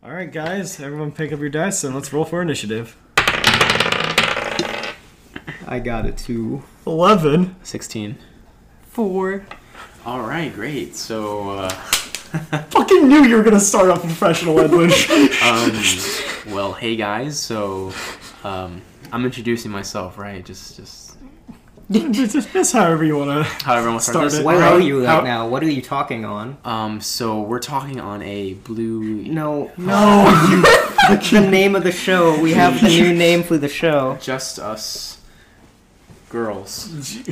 All right, guys, everyone pick up your dice and let's roll for initiative. I got a two. 11. 16. Four. All right, great. So, uh, Fucking knew you were gonna start off professional, Edwin. um, well, hey guys. So, um, I'm introducing myself, right? Just, just just, just however you wanna. however I want to start Start this. it. Where are you right how- now? What are you talking on? Um, so we're talking on a blue. No, No, the name of the show. We have the new name for the show. Just us girls.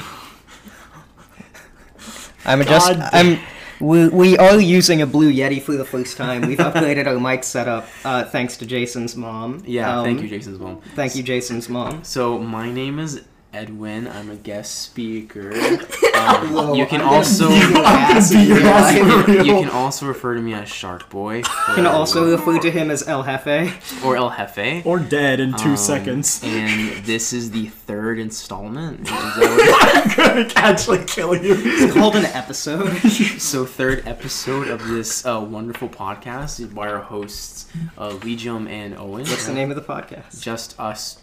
I'm just. God I'm. We, we are using a Blue Yeti for the first time. We've upgraded our mic setup uh, thanks to Jason's mom. Yeah, Um, thank you, Jason's mom. Thank you, Jason's mom. So my name is Edwin. I'm a guest speaker. Whoa, Um, you can I'm also beat your ass beat ass real life. for real. you can also refer to me as Shark Boy. You can also refer to him as El Jefe. or El Jefe. or dead in two Um, seconds. And this is the third installment. Is that I'm gonna actually kill you. It's called an episode. so third episode of this uh, wonderful podcast by our hosts uh, Legium and Owen. What's the name of the podcast? Just us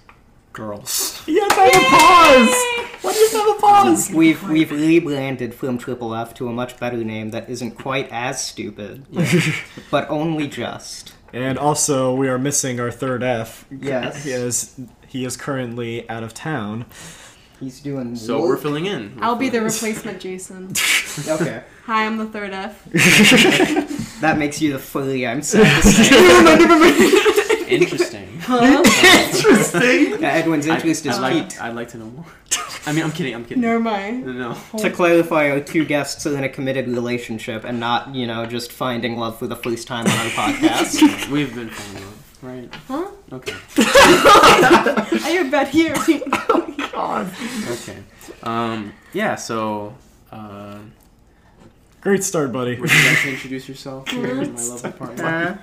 girls. Yes, I have a pause. Why do you have a pause? We've we've rebranded from Triple F to a much better name that isn't quite as stupid, but only just. And also, we are missing our third F. Yes. He is he is currently out of town. He's doing. So we're filling in. We're I'll be the filling- replacement Jason. okay. Hi, I'm the third F. That makes you the fully. I'm sad to say. Interesting. Huh? Interesting. Yeah, Edwin's interest is I'd like, peaked. I'd like to know more. I mean, I'm kidding. I'm kidding. Never mind. No, no. To clarify, our two guests are in a committed relationship and not, you know, just finding love for the first time on our podcast. We've been finding love, right? Huh? Okay. I hear bet here. Oh God. Okay. Um. Yeah. So. Uh, Great start, buddy. would you like to introduce yourself here, my lovely partner?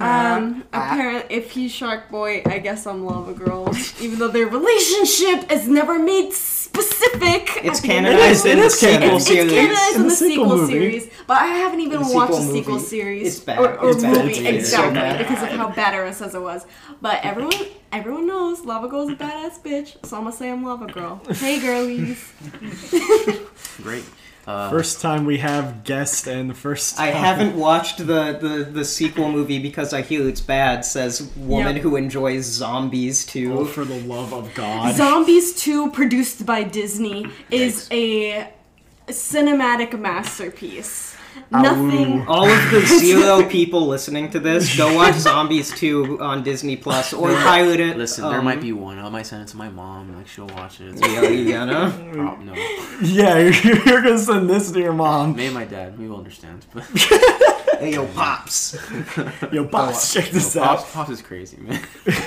Um, apparently, if he's Shark Boy, I guess I'm Lava Girl. Even though their relationship is never made specific. It's at the end. canonized It in is the sequel canon. It's series. canonized in, In the, the sequel sequel, series, but I haven't even The watched sequel the sequel movie, series it's bad. or, or It's bad. movie It's so exactly bad. because of how bad Era says it was. But everyone, everyone knows Lava Girl's a badass bitch, so I'm gonna say I'm Lava Girl. Hey girlies. Great. Uh, First time we have guest and the first. I haven't watched the, the, the sequel movie because I hear it's bad, says woman Yep. who enjoys zombies Oh, too. for the love of God. Zombies 2, produced by Disney, is a cinematic masterpiece. Nothing. All of the zero people listening to this, go watch Zombies 2 on Disney Plus or pirate it. listen, there um, might be one. I might send it to my mom. Like she'll watch it. It's Yeah, you gonna? prob- no. yeah, you're, you're gonna send this to your mom. Me and my dad. we will understand. But Hey, yo, pops. Yo, pops, check this no, out. Pops, Pops is crazy, man. That's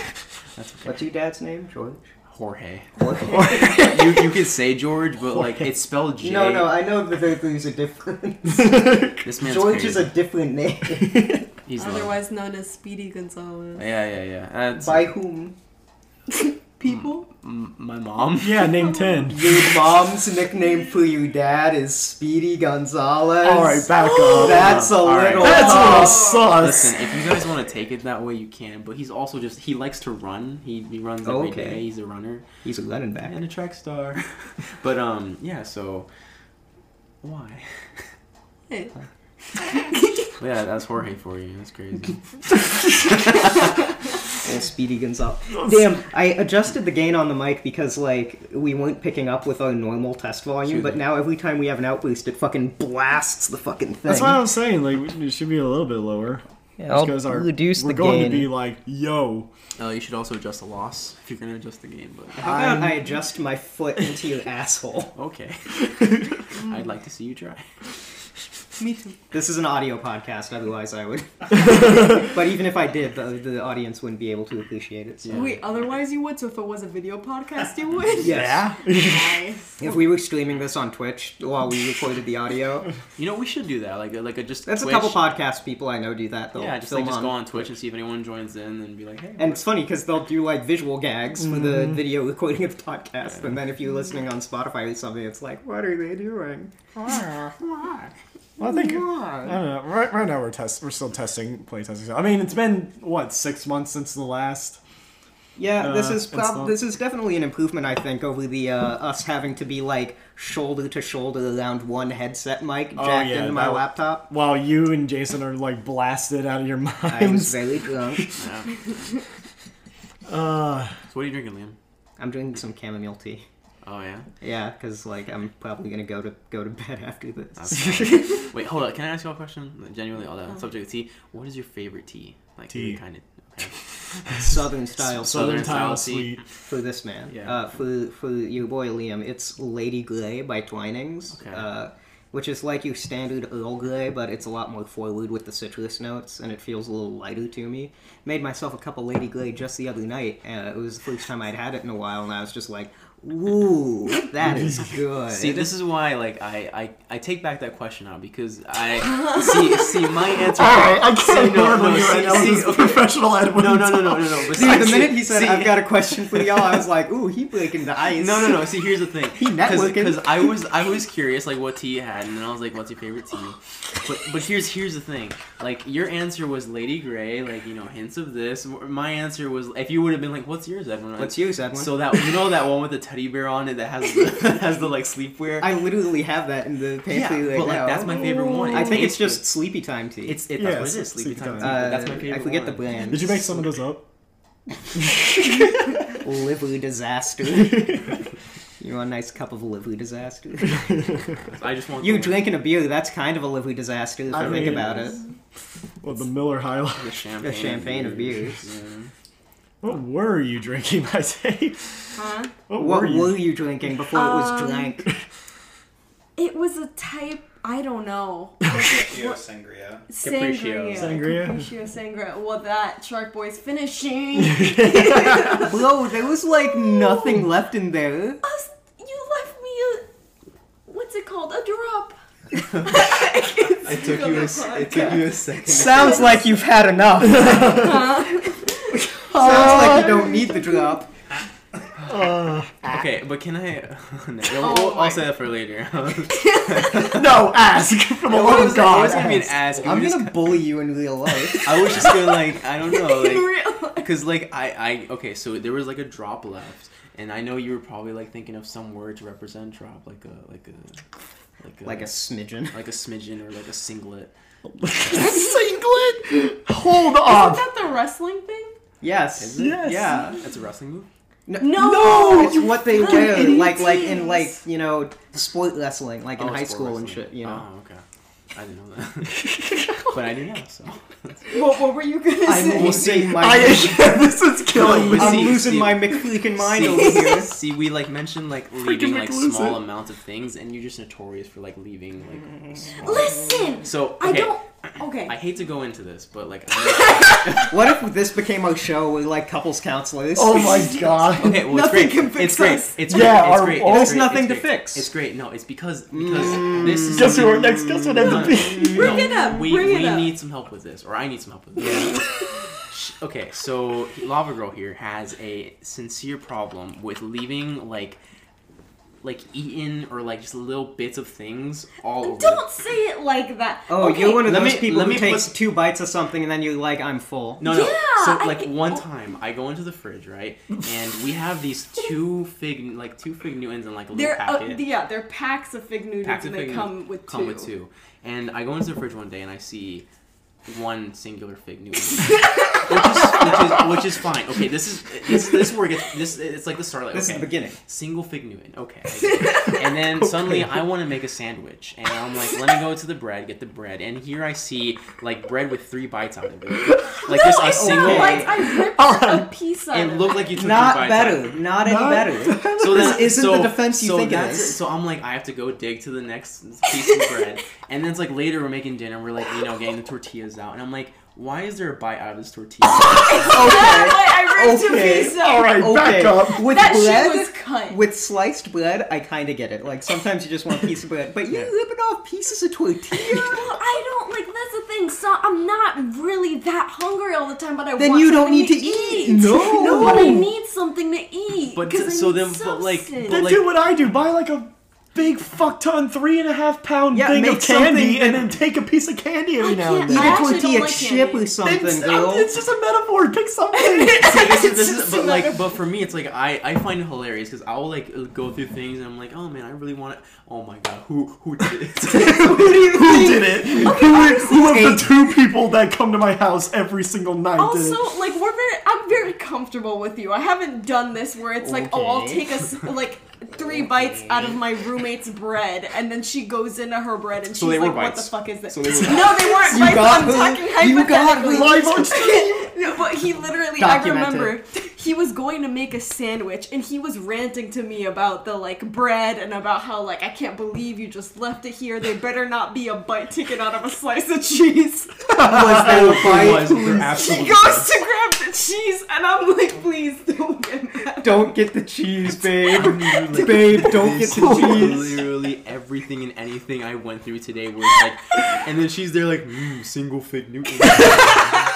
okay. What's your dad's name, George? Jorge. Jorge. you you could say George, but like it's spelled J. No, no, I know that there- there's a difference. This man's George crazy. is a different name. He's love. Otherwise known as Speedy Gonzalez. Yeah, yeah, yeah. Uh, That's By whom? People? m- my mom. Yeah, name 10. Your mom's nickname for your dad is Speedy Gonzalez. Alright, back up. That's a All right. little. That's a little sus. Listen, if you guys want to take it that way, you can. But he's also just he likes to run. He, he runs every day. Okay. He's a runner He's a running back. and a track star. but um, yeah. So why? Hey. Yeah, that's Jorge for you. That's crazy. Old Speedy Gonzalez. Damn, I adjusted the gain on the mic because like we weren't picking up with our normal test volume, Shoot. but now every time we have an outburst, it fucking blasts the fucking thing. That's what I'm saying. Like, it should be a little bit lower. Yeah, I'll Because our, reduce we're the going gain. to be like, yo. Uh, you should also adjust the loss if you're gonna adjust the game. But How about I adjust my foot into your asshole? okay, I'd like to see you try. Me too. This is an audio podcast, otherwise I would. but even if I did, the, the audience wouldn't be able to appreciate it. So. Wait, otherwise you would, so if it was a video podcast, you would? Yes. Nice. If we were streaming this on Twitch while we recorded the audio, You know, we should do that. Like, a- like a just. that's Twitch. a couple podcast people I know do that. They'll Yeah, just like just on. go on Twitch and see if anyone joins in and be like, hey. And it's funny because they'll do like visual gags for the mm-hmm. video recording of the podcast, and then if you're listening on Spotify or something, it's like, what are they doing? Well, I think I Why? don't know. Right, right now we're test. We're still testing, play testing. I mean, it's been what six months since the last. Yeah, this Uh, is prob- this is definitely an improvement, I think, over the uh, us having to be like shoulder to shoulder around one headset mic Oh, jacked yeah, into my that- laptop. While you and Jason are like blasted out of your minds. I was minds. very drunk. Yeah. Uh, So what are you drinking, Liam? I'm drinking some chamomile tea. Oh yeah. Yeah, because like I'm probably gonna go to go to bed after this. That's Wait, hold on. Can I ask you a question? Genuinely, on the subject of tea. What is your favorite tea? Like Tea. kind of. Okay. Southern style Southern Southern style Tile tea. Sweet. for this man. Yeah. Uh, for for your boy Liam, it's Lady Grey by Twinings. Okay. Uh, which is like your standard Earl Grey, but it's a lot more forward with the citrus notes, and it feels a little lighter to me. Made myself a cup of Lady Grey just the other night. Uh, it was the first time I'd had it in a while, and I was just like, "Ooh, that is good." See, this is why, like, I, I, I take back that question now because I see see my answer. All right, I see, can't no, handle no, you see, right now. see, okay. professional Ed. No, no, no, no, no, no. But Dude, the minute he said, see- "I've got a question for y'all," I was like, "Ooh, he breaking the ice." No, no, no. See, here's the thing. He networking. Because I was I was curious like what tea you had, and then I was like, "What's your favorite tea?" But but here's here's the thing. Like your answer was Lady Grey, like you know hints of this. My answer was if you would have been like, "What's yours, Edwin?" What's yours, Edwin? So that you know that one with the teddy bear on it that has the, has the like sleepwear. I literally have that in the yeah, pantry but like now. that's my favorite one. I think it's tastes just sleepy time tea. it's it, Yeah, that's what it's. Sleepy sleepy time. time. tea, Uh, that's my favorite. I forget one. the brand. Did you make some of those up? liver disaster. you want a nice cup of liver disaster? I just want you the, drinking a beer, that's kind of a liver disaster if I I think about it. Well, the Miller High Life. the champagne, The champagne of beers. Yeah. What were you drinking, I say? Huh? What, What were you? were you drinking before it was Um, drank? It was a type. I don't know. Capriccio sangria. Sangria. Sangria? Capriccio sangria. Well, that Shark Boy's finishing. Bro, there was like nothing left in there. Us- you left me a. What's it called? A drop. It took you a, s- it took you a second. Sounds like you've had enough. Sounds like you don't need the drop. Uh, Okay, but can I? no, Oh we'll- my I'll say that for later. no, ask for the It love of God. it was gonna be an ask. ask. I'm gonna bully you in real life. I was just gonna like I don't know In like real life. because like I I okay so there was like a drop left and I know you were probably like thinking of some word to represent drop like a like a like a Like a smidgen. like a smidgen or like a singlet. Singlet. Hold on. Is up. that the wrestling thing? Yes. Is it? Yes. Yeah. That's a wrestling move. No. No, It's what they fucking wear, idiot like like in like you know sport wrestling, like in Oh, high sport school and shit. You know. Oh okay. I didn't know that. but I didn't know so. What, what were you gonna I'm say? losing my. I, this is killing No, me. but I'm see- losing see- my McFreaking mind see, over here. see, we like mentioned like leaving like small amounts of things, and you're just notorious for like leaving like. Mm. small- Listen. So I okay, don't. Okay. I hate to go into this, but like. What if this became our show with like couples counselors? Oh my god. Okay, well, Nothing it's can great. fix it's great. us. It's Yeah. It's our- great. all- It's There's great. nothing it's to great. fix. It's great. No, it's because because mm. this is Guess who our next guest would have to be? Bring it up, We bring it we up. need some help with this, or I need some help with this. Sh- okay, so Lava Girl here has a sincere problem with leaving like like eaten or like just little bits of things all over. Don't say it like that. Oh, okay. you're one of let those me- people let who me takes put- two bites of something and then you're like, I'm full. No, no. Yeah, so like get- one oh. time, I go into the fridge, right, and we have these two fig, like two fig Newtons in like a little They're uh, packet. yeah, they're packs of fig noodles Packs and of they fig come with come two. with two. And I go into the fridge one day and I see one singular fig Newton, which, is, which is which is fine. Okay, this is this this is where it gets this. It's like the start. Like, This okay, is the beginning. Single fig Newton. Okay. I get it. and then suddenly I want to make a sandwich, and I'm like, let me go to the bread, get the bread, and here I see like bread with three bites on it, like no, just a it's single. not like I ripped a piece out It looked like you took Not three bites better. it. Not any Not- better. So This then, isn't so, the defense you so think it that's is. So I'm like, I have to go dig to the next piece of bread, and then it's like later we're making dinner, we're like, you know, getting the tortillas out, and I'm like, why is there a bite out of this tortilla? Exactly, I ripped two Okay. All right, back up. With That bread, shit was cut. with sliced bread, I kind of get it. Like sometimes you just want a piece of bread, but you Yeah. ripping off pieces of tortilla. Well, I don't like. That's the thing. So I'm not really that hungry all the time, but I want to eat. Then want you don't need to eat. No. no, but I need something to eat. But so need then, but like, substance. but Then like, do what I do. Buy like a big fuck ton three and a half pound Yeah, thing of candy something and then take a piece of candy every now and can't- Eat then. I a actually tortilla like chip candy. or something, It's, girl. it's just a metaphor. Pick something. See, this is, this is, but like, but for me, it's like I, I find it hilarious because I will like go through things and I'm like, oh man, I really want it. Oh my god, who who did it? Who do you Who think? did it? who, who of the two people that come to my house every single night did it? Also, like we're very, I'm very comfortable with you. I haven't done this where it's like, oh, I'll take a like three bites out of my roommate's bread, and then she goes into her bread and So she's they were like, what the fuck is this? So they were no, they weren't You bites. I'm me. talking You got me. hypothetically. Live on stream. No, but he literally, I remember, he was going to make a sandwich and he was ranting to me about the like bread and about how like I can't believe you just left it here. There better not be a bite taken out of a slice of cheese. Was there a oh, bite? was, He goes to grab the cheese and I'm like, please don't get mad. Don't get the cheese, babe. Babe, don't get This the is cheese. Literally everything and anything I went through today was like, and then she's there like, mm, single fig Newton. I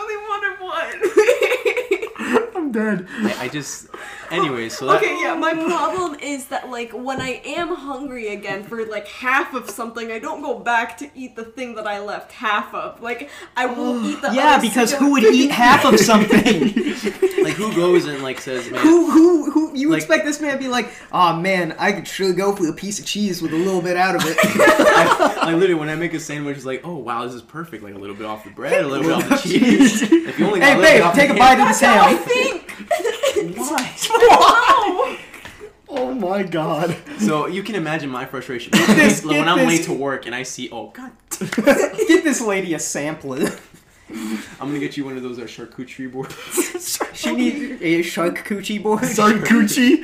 only wanted one. I'm dead. I, I just, anyways, so that, Okay, yeah, my problem is that like when I am hungry again for like half of something, I don't go back to eat the thing that I left half of. Like I will eat the Yeah, other because who would eat half of something? like who goes and like says, man, who, who, who? You Like- expect this man to be like, oh man, I could surely go for a piece of cheese with a little bit out of it. I, like literally when I make a sandwich, it's like, oh wow, this is perfect. Like a little bit off the bread, a little bit off the cheese. If you only got hey a little bit babe, off take the a bite of this I ham. Think. Why? Oh my god. So you can imagine my frustration this, when I'm this. late to work and I see, oh god, Get this lady a sampler. I'm gonna get you one of those uh, charcuterie boards. She needs a shark coochie board. Shark Gucci.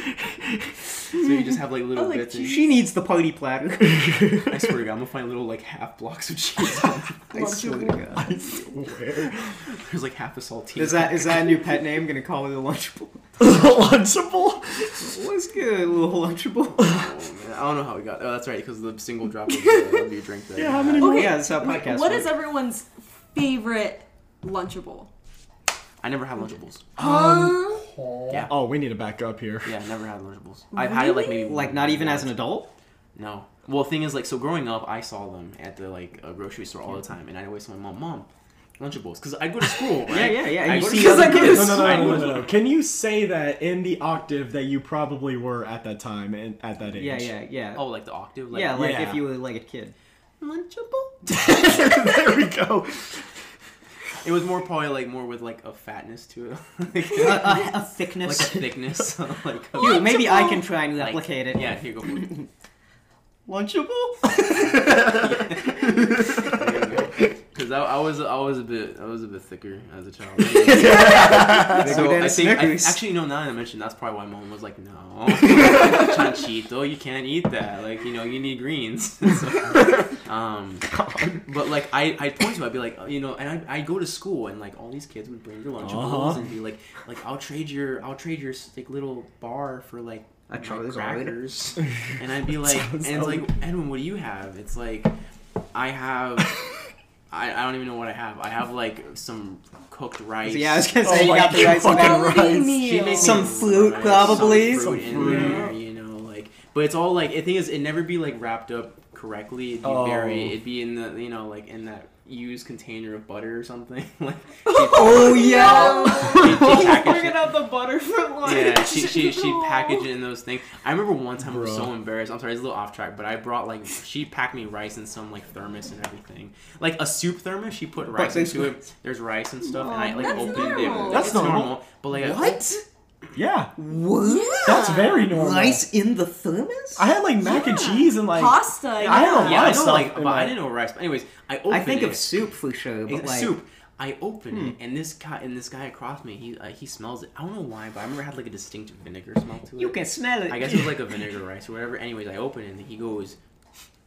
so you just have like little I like bits. And, She needs the party platter. I swear to God, I'm gonna find little like half blocks of cheese. I swear to God. I swear. There's like half a saltine. Is that is that a new pet name? Gonna call it a lunchable. Lunchable. What's good, a little lunchable? Oh, man. I don't know how we got. Oh, that's right, because the single drop of, uh, of your drink. There. Yeah, how many Okay, yeah, that's how wait, podcast What works. is everyone's favorite Lunchable? I never had Lunchables. Huh? Yeah. Oh, we need to back up here. Yeah, never had Lunchables. I've had it like maybe Like not even as an adult? No. Well, the thing is, like, so growing up, I saw them at the like uh, grocery store all the time, and I always told my mom, "Mom, Lunchables," because I go to school. Right? Yeah, yeah, yeah, and I you go to see school- other I go to kids. No, no, I no, no, no, no. Can you say that in the octave that you probably were at that time and at that age? Yeah, yeah, yeah. Oh, like the octave. Like, yeah, like Yeah. if you were like a kid. Lunchable. there we go. It was more probably like more with like a fatness to it, like, a, a, a like thickness. a thickness. like a- Here, maybe I can try and like- replicate it. Yeah, here you go for it. Lunchable? Because I, I was I was a bit I was a bit thicker as a child. So than a I think I, actually no. Now that I mentioned, that's probably why mom was like, no, chanchito, you can't eat that. Like you know, you need greens. so, um, but like I I point to, it, I'd be like, you know, and I I go to school and like all these kids would bring their lunchables Uh-huh. and be like like I'll trade your I'll trade your like little bar for like A my Charizard. crackers, and I'd be like, and like Edwin, what do you have? It's like I have. I, I don't even know what I have. I have like some cooked rice. yeah, I was gonna Oh say you my got the rice. God. and Fucking rice. She meal. made Some fruit, rice, probably. Some fruit Some in fruit. there, you know, like. But it's all like the thing is, it never be like wrapped up correctly. It'd be Oh. very. It'd be in the you know like in that used container of butter or something. like. Oh yeah. she He's bringing it- out the butter for lunch. Yeah, she she she No. packaged it in those things. I remember one time I was so embarrassed. I'm sorry, it's a little off track, but I brought like she packed me rice in some like thermos and everything, like a soup thermos. She put rice there's- into it. There's rice and stuff, and I like opened normal. it. That's it's normal. but like I What? Yeah, that's very normal. Rice in the thermos? I had like mac and cheese and like Pasta. I Yeah. don't yeah, lot I of know stuff like, but my- I didn't know rice. But anyways, I opened I think it. of soup for sure, but like soup. I open it, and this guy and this guy across me, he uh, he smells it. I don't know why, but I remember it had like a distinct vinegar smell to it. you can smell it. I guess it was like a vinegar rice or whatever. Anyways, I open it and he goes,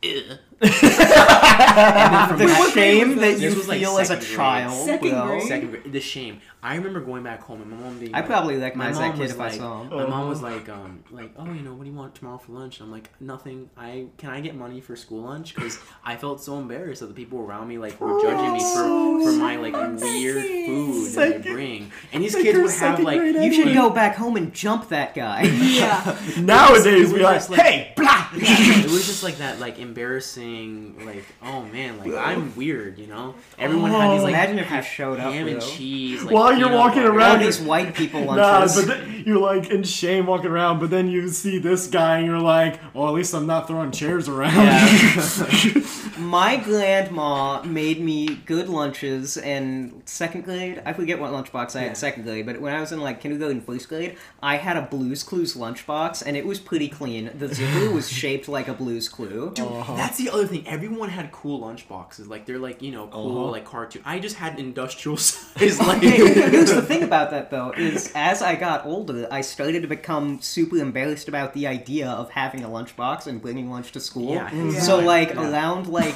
Ugh. and then from the that- shame that This you was, like, feel as a child. Second grade. Second grade, the shame. I remember going back home and my mom being. I like- probably my recognize mom that kid was if like, I saw him. My mom was like, um, like, oh, you know, what do you want tomorrow for lunch? And I'm like, nothing. I can I get money for school lunch because I felt so embarrassed that the people around me like were judging me for for my like weird food. that I bring, and these kids you're would have like You should go back home and jump that guy. Yeah. Nowadays, it be was like, hey, blah. it was just like that like embarrassing like oh man like I'm weird you know everyone had these like Imagine if you showed up, ham and cheese like, While you're peanut walking butter. around, All these white people Nah, but then you're like in shame walking around, but then you see this guy and you're like, well, at least I'm not throwing chairs around. Yeah. My grandma made me good lunches in second grade. I forget what lunchbox I had Yeah. in second grade, but when I was in like kindergarten, first grade, I had a Blue's Clues lunchbox, and it was pretty clean. The zipper was shaped like a Blue's Clue. Dude, that's the other thing. Everyone had cool lunchboxes. Like they're like you know cool Uh-huh. like cartoon. I just had industrial size like. Here's the thing about that though, is as I got older, I started to become super embarrassed about the idea of having a lunchbox and bringing lunch to school. Yeah. Mm. Yeah. So like Yeah. around like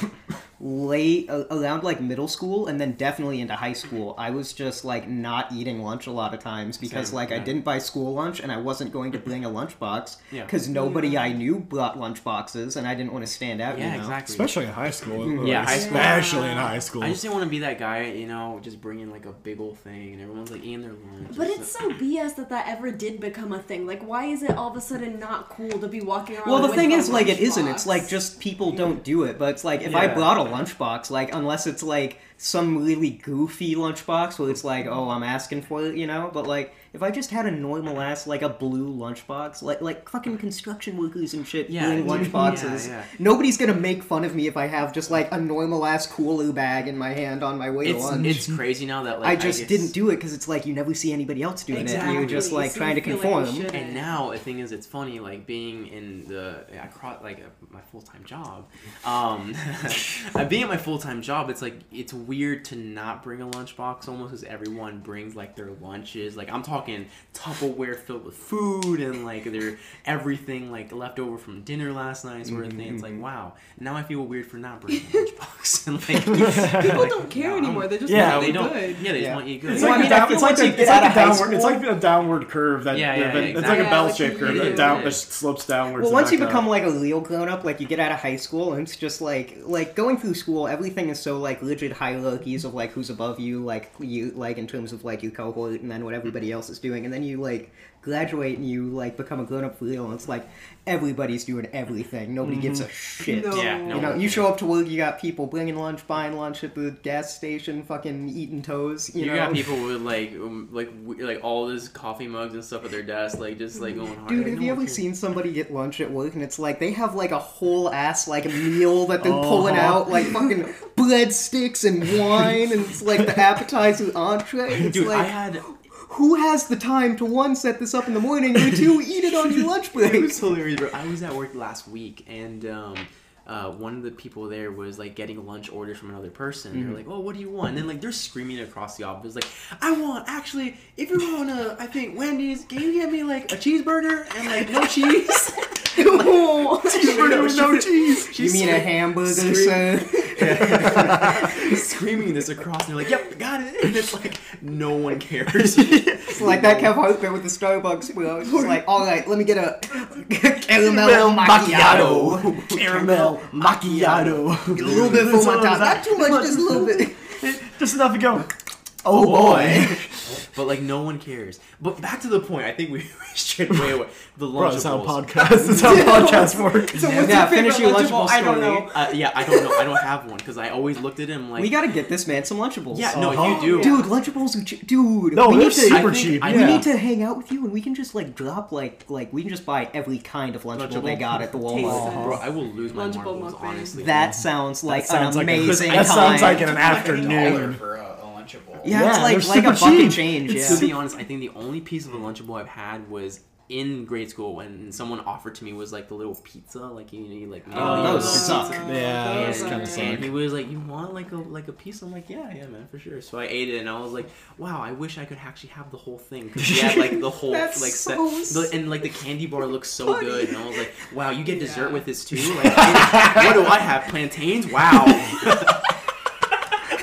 late uh, around like middle school and then definitely into high school, I was just like not eating lunch a lot of times because Same, like I didn't buy school lunch and I wasn't going to bring a lunchbox Yeah. because nobody I knew brought lunchboxes and I didn't want to stand out. Yeah, you know? exactly. Especially in high school. Yeah, high school. Especially in high school. I just didn't want to be that guy, you know, just bringing like a big old thing, and everyone's like eating their lunch. But it's so BS that that ever did become a thing. Like, why is it all of a sudden not cool to be walking around? Well, the with thing a is, like, it isn't. It's like just people don't do it. But it's like if I brought a lunchbox, like unless it's like some really goofy lunchbox where it's like, oh, I'm asking for it, you know. But like if I just had a normal ass like a blue lunchbox, like like fucking construction workers and shit Yeah, bring dude, lunchboxes, yeah, yeah. nobody's gonna make fun of me if I have just like a normal ass cooler bag in my hand on my way to lunch. it's crazy now that like I just guess- didn't do it because it's like you never see anybody else doing it. You're just like so trying to feel like conform. And now the thing is, it's funny like being in the I cro- like uh, my full time job. Um, being at my full time job, it's like it's weird to not bring a lunchbox almost because everyone brings like their lunches. Like I'm talking Tupperware filled with food and like their everything like left over from dinner last night sort of thing. It's like wow. Now I feel weird for not bringing a lunchbox and like people don't care anymore. They just Yeah, want they don't. good. Yeah, they just Yeah. want you good. It's Well, like, I mean, down, it's like, once the, you it's like a of high downward. It's like a downward curve that. Yeah, yeah, that- yeah, It's like a exactly. bell Yeah, shaped like curve you- that down yeah. that slopes downwards. Well, once you back up. become like a real grown up, like you get out of high school, and it's just like like going through school, everything is so like rigid hierarchies of like who's above you, like you like in terms of like your cohort, and then what everybody mm-hmm. else is doing, and then you like graduate and you like become a grown up for real, and it's like everybody's doing everything. Nobody gives a shit. No. Yeah, no You know, you show up to work, you got people bringing lunch, buying lunch at the gas station, fucking eating toes. You, You, know, got people with like um, like like all this coffee mugs and stuff at their desk, like just like going hard. Dude, Like, have no you ever cares. seen somebody get lunch at work and it's like they have like a whole ass like meal that they're Uh-huh. pulling out like fucking breadsticks and wine and it's like the appetizer entree. It's Dude, I had who has the time to one set this up in the morning or two eat it on your lunch break? it was hilarious, bro. I was at work last week and um uh, one of the people there was like getting lunch orders from another person. Mm-hmm. They're like, "Oh, what do you want?" And then like they're screaming across the office, like, "I want actually, if you're going to, I think Wendy's, can you get me like a cheeseburger and like no cheese?" Cheeseburger with no cheese. You She's mean a hamburger, scream- sir? screaming this across, and they're like, "Yep, got it." And it's like no one cares. It's like that Kev Hart bit with the Starbucks bro. It's just like, all right, let me get a caramel macchiato. Caramel macchiato. A little bit for my top. Not too much, just a little bit. Just enough to go. Oh boy. But like no one cares. But back to the point. I think we should way away. The Bro, that's how Lunchables. podcasts. That's how podcasts work. So Yeah, what's yeah, your finish your Lunchable? Lunchable I don't story. know. Uh, yeah, I don't know. I don't have one because I always looked at him like. We gotta get this man some Lunchables. yeah, no, Uh-huh. you do. Dude, Lunchables are che- dude. No, we they're need to, super I think- cheap. I- We need to hang out with you, and we can just like drop like like we can just buy every kind of Lunchable, Lunchable? they got at the Taste Walmart. sense. Bro, I will lose my Lunchable marbles, honestly. That sounds like sounds an like a- amazing that sounds like time. an afternoon. for a, a Lunchable. Yeah, Yeah, it's like they're like a super bucket cheap. change. To Yeah. be honest, I think the only piece of a Lunchable I've had was in grade school when someone offered to me was like the little pizza, like you, know, you like. made Oh, a those little suck. pizza. Yeah, that was kinda suck. and he was like, "You want like a like a piece?" I'm like, "Yeah, yeah, man, for sure." So I ate it, and I was like, "Wow, I wish I could actually have the whole thing." Because he had like the whole like set, so the, and like the candy bar looks so good, and I was like, "Wow, you get dessert with this too?" Like, what do I have? Plantains? Wow.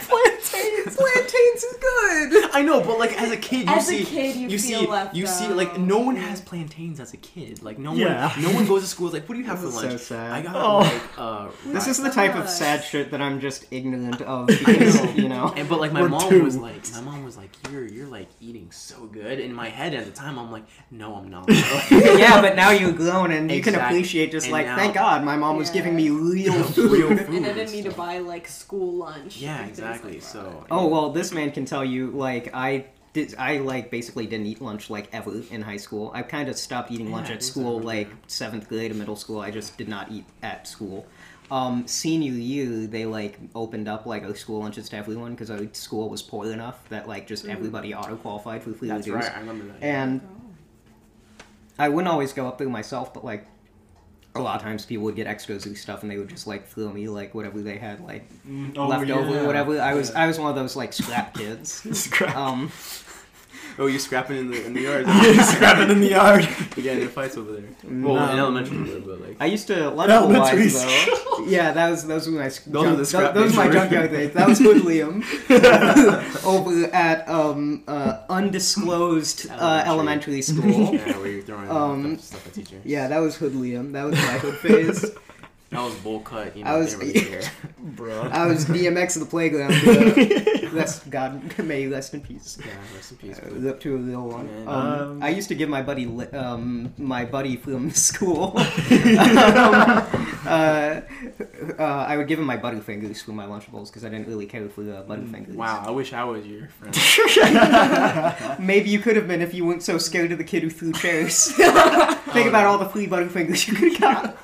plantains, plantains is good. I know, but like as a kid, you As a see, kid, you feel see, left you see, like no one has plantains as a kid. Like no Yeah. one, no one goes to school. Like, what do you have This for is so lunch? sad. I got Oh. like uh. This is the type of sad shit that I'm just ignorant of because you know. And but like my We're mom two. was like, my mom was like, you're you're like eating so good. In my head at the time, I'm like, no, I'm not. yeah, but now you've grown and you can appreciate just And like, now- thank God my mom was giving me real Real food. food. and I and didn't need to buy like school lunch. Yeah, exactly. like. So. Oh well, this man can tell you like I did. I like basically didn't eat lunch like ever in high school. I kind of stopped eating lunch I at school yeah. like seventh grade and middle school. I just did not eat at school. Um, senior year, they like opened up like a school lunches to everyone because our school was poor enough that like just everybody auto qualified for free That's reduced. right. I remember that. And I wouldn't always go up there myself, but like a lot of times people would get extra zoo stuff and they would just like throw me like whatever they had like Oh, left over yeah. or whatever. I was. I was one of those like scrap kids. Scrap. Um, oh, you're scrapping in the in the yard? Scrapping in the yard. We get into fights over there. Well, in No. elementary, school, but like. I used to lunch Elementary wise though. Yeah, that was those were my those Those are the scrap those, were my junkyard days. That was good, Liam. over at um uh, undisclosed uh, elementary Elementary. school. Yeah, where you're throwing Um, stuff at teachers. Yeah, that was hood Liam. That was my hood phase. That was bowl cut. You know, I was- they didn't really care. Bro. I was BMX of the playground. Uh, rest, God may you rest in peace. Yeah, rest in peace. Uh, but- Live to a real one. Man. Um, Um, I used to give my buddy, li- um, my buddy from school. um, uh, uh, I would give him my Butterfingers for my Lunchables because I didn't really care for uh, Butterfingers. Wow, I wish I was your friend. Maybe you could have been if you weren't so scared of the kid who threw chairs. Think about all the free Butterfingers you could have got.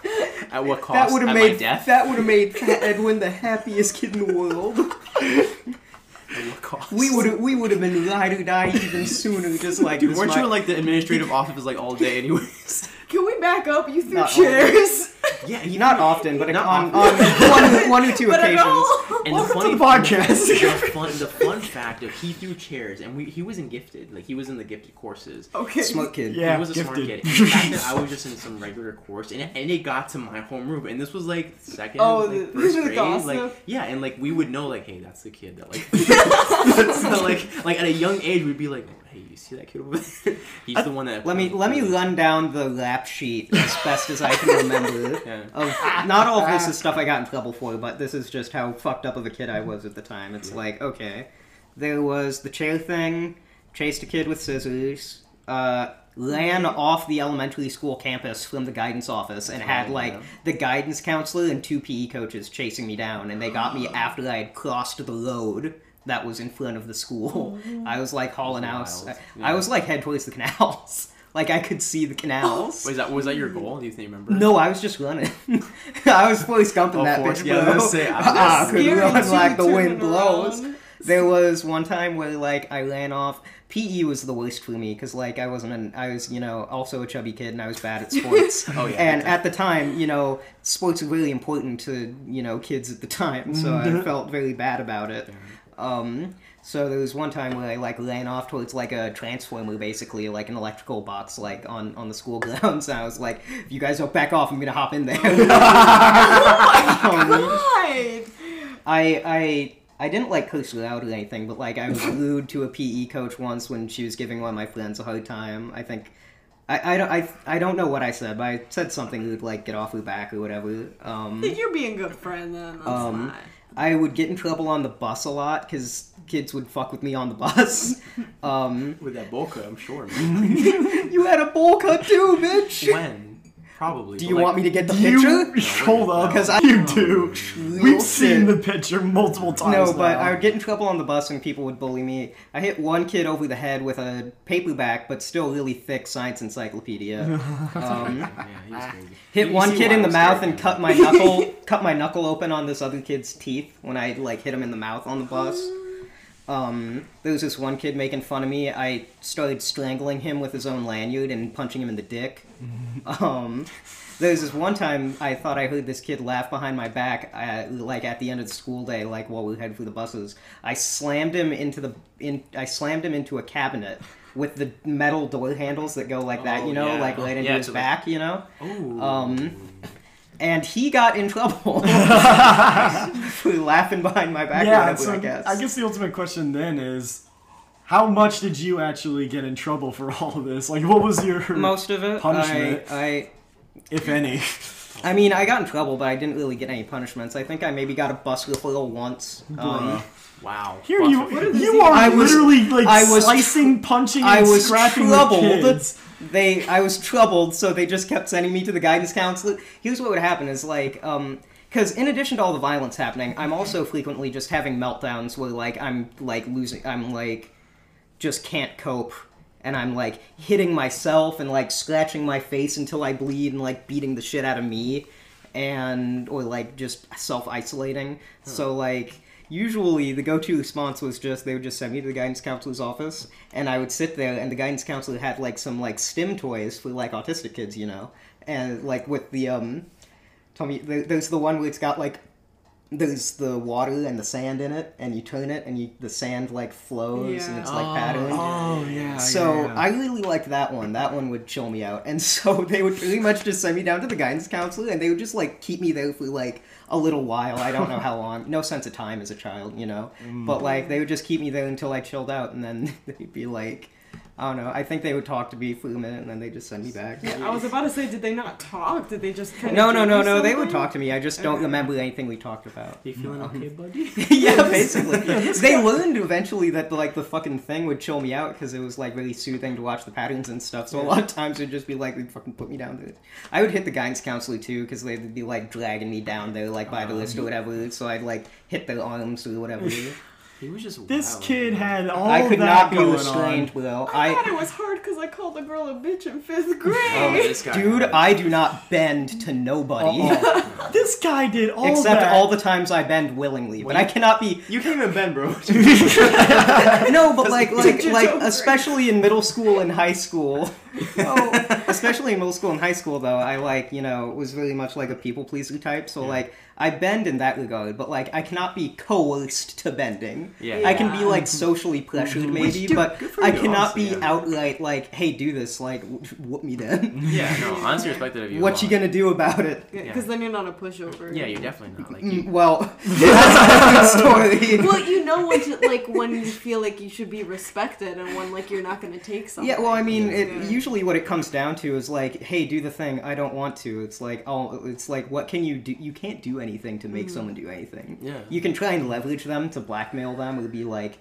At what cost? That would have made my death? that would have made Fat Edwin the happiest kid in the world. At what cost? We would have we would have been ride or die even sooner, just like Dude, weren't you in like the administrative office like all day, anyways? Can we back up? You threw Not chairs. Yeah, you Not often, but Not on, often. on one, one or two but occasions. And the Welcome funny to the podcast. the fun, the fun fact of he threw chairs, and we he wasn't gifted. Like he was in the gifted courses. Okay. Smart kid. Yeah. he was a smart gifted. kid. And the fact that I was just in some regular course, and it, and it got to my homeroom, and this was like second, Oh, like, the- first the grade, gossip. like yeah, and like we would know like, hey, that's the kid that like, so, like like at a young age we'd be like, hey, you see that kid over there? He's the one that. Let me let me run down the rap sheet as best as I can remember. Yeah. Of not all of this is stuff I got in trouble for, but this is just how fucked up of a kid I was at the time. It's Yeah. like okay, there was the chair thing, chased a kid with scissors, uh, ran off the elementary school campus from the guidance office, and had like the guidance counselor and two PE coaches chasing me down, and they got me after I had crossed the road. That was in front of the school. I was like hauling That's out. wild. I was like head towards the canals. like I could see the canals. Was that was that your goal? Do you think you remember? No, I was just running. I was fully scumping Oh, that Forrest bitch, Gump. bro. I was gonna say, I was Ah, gonna could run too, like the turning wind blows. around. There was one time where like I ran off. PE was the worst for me because like I wasn't an I was you know also a chubby kid and I was bad at sports. Oh, yeah. And at the time, you know, sports were really important to you know kids at the time, so I felt very bad about it. Um, so there was one time where I like ran off towards like a transformer, basically like an electrical box, like on on the school grounds. And I was like, "If you guys don't back off, I'm gonna hop in there." Um, God. I I I didn't like curse her out or anything, but like I was rude to a PE coach once when she was giving one of my friends a hard time. I think. I, I, don't, I, I don't know what I said, but I said something who'd like get off her back or whatever. Um, You're being a good friend then. That's Um, not. I would get in trouble on the bus a lot because kids would fuck with me on the bus. Um, With that bowl cut, I'm sure. Man. you had a bowl cut too, bitch. when? Probably. Do you like, want me to get the You picture? hold up, Because I- you do. We've seen the picture multiple times. No, but now. I would get in trouble on the bus and people would bully me. I hit one kid over the head with a paperback, but still really thick science encyclopedia. Um, Yeah, he was crazy. hit You one kid in the mouth and cut my knuckle, cut my knuckle open on this other kid's teeth when I like hit him in the mouth on the bus. Um, there was this one kid making fun of me. I started strangling him with his own lanyard and punching him in the dick. Um, there was this one time I thought I heard this kid laugh behind my back, uh, like at the end of the school day, like while we headed for the buses. I slammed him into the in. I slammed him into a cabinet with the metal door handles that go like that, Oh, you know, yeah. like right into Yeah, his to the- back, you know. Ooh. Um, and he got in trouble for laughing behind my back. yeah, whatever, so I guess. I guess the ultimate question then is, how much did you actually get in trouble for all of this? Like, what was your Most of it, Punishment. I, I if any? I mean, I got in trouble, but I didn't really get any punishments. I think I maybe got a bus whistle once. Um, Wow. Here you, Buster- you are I was- literally like I was slicing, punching, and I was scrapping troubled. with kids. They, I was troubled, so they just kept sending me to the guidance counselor. Here's what would happen: is like, um, because in addition to all the violence happening, I'm also frequently just having meltdowns where like I'm like losing, I'm like, just can't cope. And I'm like hitting myself and like scratching my face until I bleed and like beating the shit out of me, and or like just self isolating. So like usually the go-to response was just they would just send me to the guidance counselor's office and i would sit there and the guidance counselor had like some like stim toys for like autistic kids you know? And like with the um tell me there- there's the one where it's got like there's the water and the sand in it and you turn it and you the sand like flows and it's like patterned Oh yeah. so yeah, yeah. I really liked that one. That one would chill me out. And so they would pretty much just send me down to the guidance counselor and they would just like keep me there for like a little while. I don't know how long. No sense of time as a child, you know. Mm. But like they would just keep me there until I chilled out and then they'd be like I don't know. I think they would talk to me for a minute and then they just send me back. Yeah, I was about to say, did they not talk? Did they just kind of No, no, no, no. They would talk to me. I just don't Okay. remember anything we talked about. You feeling okay, mm-hmm. buddy? yeah, basically. they learned eventually that like the fucking thing would chill me out because it was like really soothing to watch the patterns and stuff. So a lot of times it'd just be like they'd fucking put me down there. I would hit the guidance counselor too because they'd be like dragging me down there like by the oh, list or whatever. So I'd like hit their arms or whatever. He was just this wild. kid had all I could that not be restrained, on. Will. I, I. thought it was hard because I called a girl a bitch in fifth grade. Oh, this guy. Dude, I do not bend to nobody. Oh, this guy did all Except that. all the times I bend willingly, but I cannot be You can't even bend, bro. no, but like like like especially in middle school and high school. Oh, especially in middle school and high school though, I like, you know, was really much like a people pleaser type. So like I bend in that regard, but like I cannot be coerced to bending. Yeah. I can be like socially pressured maybe, dude, but good I cannot honestly, be yeah. outright like, hey, do this, like w- whoop me then. Yeah, no, honestly respected of you. a what you lot. gonna do about it? because then you're not a pushover. Yeah, you're definitely not. Like, Mm, you, Well, that's a different story. Well, you know when to like when you feel like you should be respected and when like you're not gonna take something. Yeah, well, I mean, Yeah. it, usually what it comes down to is like, hey, do the thing. I don't want to. It's like, oh, it's like, what can you do? You can't do anything to make someone mm-hmm. do anything. Yeah. You can try and leverage them to blackmail them. It would be like,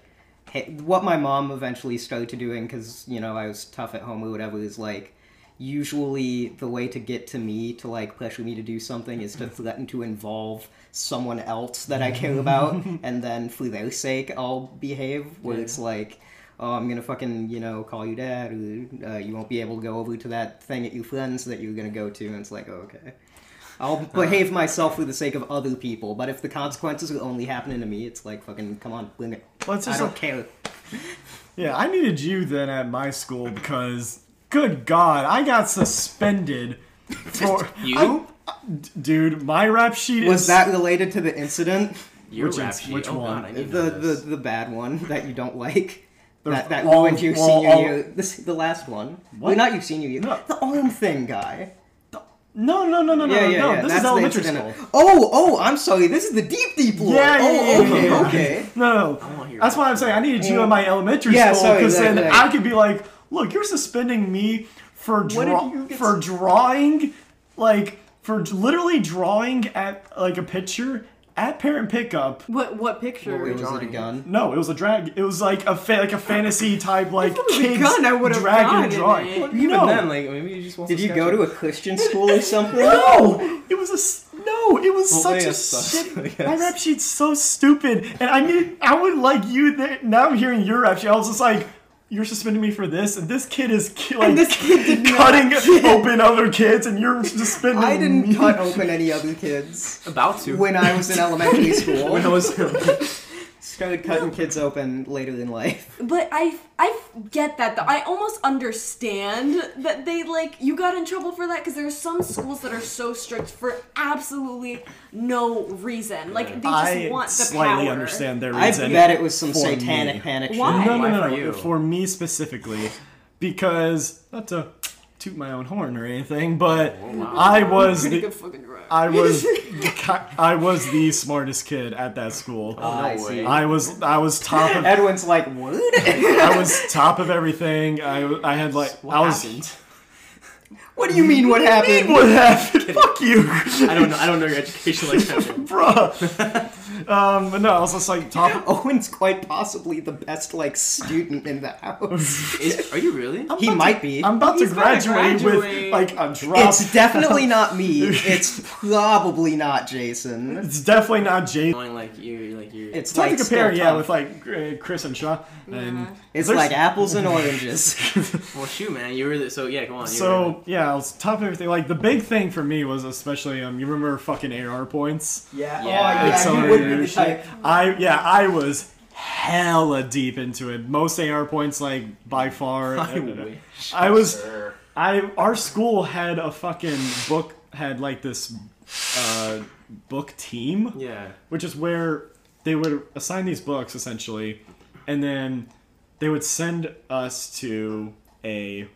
hey, what my mom eventually started to doing because you know I was tough at home or whatever is like. Usually, the way to get to me to like pressure me to do something is to threaten to involve someone else that I care about, and then for their sake, I'll behave. Where Yeah. it's like, oh, I'm gonna fucking, you know, call you dad, or uh, you won't be able to go over to that thing at your friends that you're gonna go to, and it's like, oh, okay. I'll behave myself for the sake of other people, but if the consequences are only happening to me, it's like, fucking, come on, bring it. Let's I don't care. Yeah, I needed you then at my school because, good God, I got suspended for you? I- dude, my rap sheet Was is that related to the incident? your which rap sheet. which oh, one? God, I need to The, the the bad one that you don't like? The- that that all- ruined your all- senior all- year. This, the last one. What? Well, not your senior year. No. The arm thing guy. no, no, no, no, no, Yeah, no, yeah, no. yeah. This That's is the elementary incident. school. Oh, oh, I'm sorry. This is the deep, deep lore. Yeah, yeah, oh, yeah, okay, yeah, yeah. okay. No, no. I wanna That's why I'm saying I needed you in my elementary Yeah, school because then right. I could be like, look, you're suspending me for What draw- you for drawing, like for literally drawing at like a picture at parent pickup. What what picture? Wait, was it a gun? No, it was a drag. It was like a fa- like a fantasy type like it was a kids gun, I would've dragon gotten drawing. Well, You even know, then, like maybe you just want Did you go it. to a Christian school or something? no, it was a no. It was Well, such a sucks, shit. I My rap sheet's so stupid, and I need. I would like you. There. Now I'm hearing your rap sheet. I was just like. You're suspending me for this, and this kid is ki- like this kid did not cutting open other kids, and you're suspending me I didn't me. cut open any other kids About to. when I was in elementary school. When I was Started cutting kids open later in life. But I I get that though. I almost understand that they like you got in trouble for that because there are some schools that are so strict for absolutely no reason. Like they just I want the slightly power. understand their I reason. bet it was some for satanic me. panic Why? shit. No, no, no, for no. you? For me specifically, because not to toot my own horn or anything, but Oh, wow. I was the, good fucking rhyme. I was the I was the smartest kid at that school. Oh, I no see. way. I was I was top of Edwin's like, what? I was top of everything. I I had like what I was happened? what do you mean? What happened? what happened? Fuck you. I don't know. I don't know your education like that. Bruh. Um, but no, I was just like top. Owen's quite possibly the best like student in the house. Is, are you really? I'm He about might to- be. I'm about to graduate, graduate. with like a drop. It's definitely not me. It's probably not Jason. It's definitely not Jason. Knowing like you, like you. It's It's hard like to compare, yeah, tough. with like uh, Chris and Shaw. And It's there's- like apples and oranges. well, shoot, man. You were the, so yeah. Come on. you were- So yeah, I was top everything. Like the big thing for me was especially um, you remember fucking AR points. Yeah. Yeah. Shit. I yeah, I was hella deep into it. Most AR points like by far. I wish. I was I our school had a fucking book had like this uh, book team, Yeah. which is where they would assign these books essentially, and then they would send us to a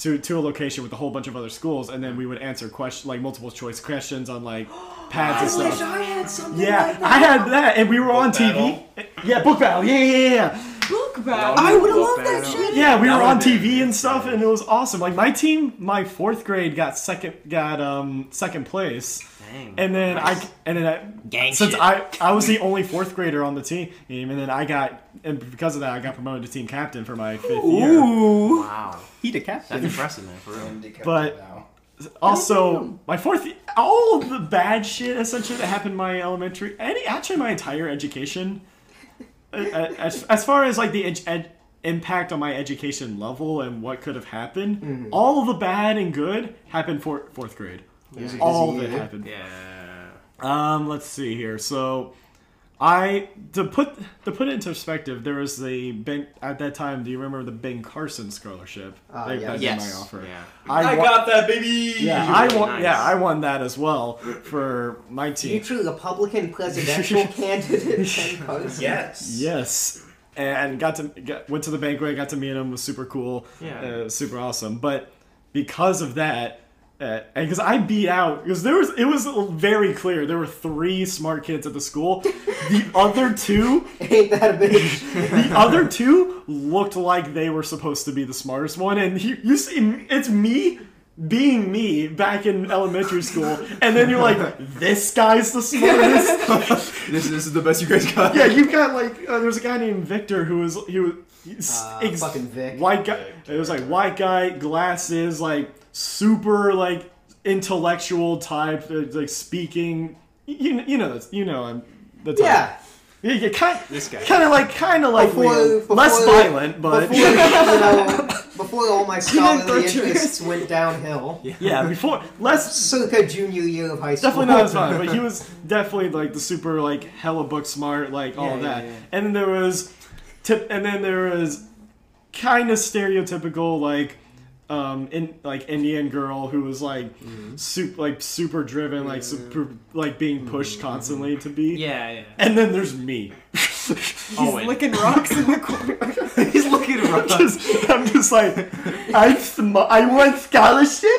to, to a location with a whole bunch of other schools, and then we would answer question like multiple choice questions on like pads and stuff. I had something Yeah, I had that, and we were on TV. Yeah, book battle. Yeah, yeah, yeah. Book battle. I would've Look loved that shit. Yeah, we That were on would've been TV and stuff, and it was awesome. Like my team, my fourth grade got second, got um second place, Dang. and then Nice. I and then I, Gang since shit. I I was the only fourth grader on the team, and then I got and because of that I got promoted to team captain for my fifth year. Ooh. Wow. He the That's captain. impressive, man. For real. But- Also, my fourth, all of the bad shit essentially that happened in my elementary, any actually my entire education, uh, uh, as, as far as like the ed- ed- impact on my education level and what could have happened, all of the bad and good happened for fourth grade. All of it happened. Yeah. Um, let's see here. So, I to put to put it into perspective, there was the Ben at that time. Do you remember the Ben Carson scholarship? Uh, They- yes. that's Yes. my offer. Yeah. I, wa- that, baby. yeah, I won. Nice. Yeah, I won that as well for my team. Future Republican presidential candidate Ben Carson. Yes. Yes, and got to got, went to the banquet. Got to meet him. Was super cool. Yeah. uh, super awesome. But because of that, and because I beat out, because there was it was very clear there were three smart kids at the school. The other two, Ain't that bitch? the other two looked like they were supposed to be the smartest one, and you, you see, it's me. Being me back in elementary school, and then you're like, "This guy's the smartest." This, this is the best you guys got. Yeah, you've got like uh, there's a guy named Victor who was he was Uh, ex- fucking Vic. white guy. It was like white guy, glasses, like super like intellectual type, uh, like speaking. You you know that's- you know him. The type. Yeah. yeah, yeah, kind This guy. kind of like kind of like Before- before- less violent, but Before, you know, before all my scholarly interests went downhill. yeah, before less Circa junior year of high school. Definitely not as fun, but he was definitely like the super like hella book smart, like all Yeah, of yeah, that. yeah. And then there was tip, and then there was kind of stereotypical like um in like Indian girl who was like Mm-hmm. super like super driven, like super like being pushed constantly to be. Yeah, yeah. And then there's me. He's Oh, wait. licking rocks in the corner. He's looking around. Just- I'm just like I sm- I won scholarship.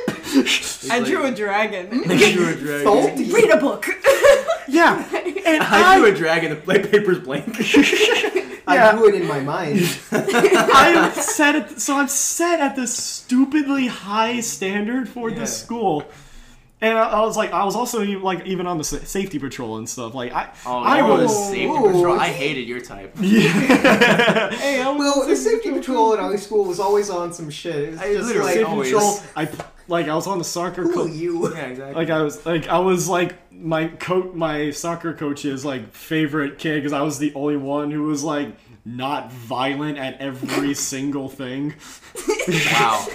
I drew a dragon. I drew a dragon. Salty. Read a book. yeah, and I drew a dragon. The play paper's blank. I Yeah. drew it in my mind. I'm set at so I'm set at this stupidly high standard for Yeah. this school, and I, I was like, I was also even, like even on the safety patrol and stuff. Like I, Oh, I you were the was, safety Ooh. patrol. I hated your type. yeah, hey, I Well, the safety patrol at our school was always on some shit. It was I just literally like, safety always. patrol. I like I was on the soccer. who Co- are you? Yeah, exactly. like I was like I was like my coach, my soccer coach's like favorite kid because I was the only one who was like not violent at every single thing. wow.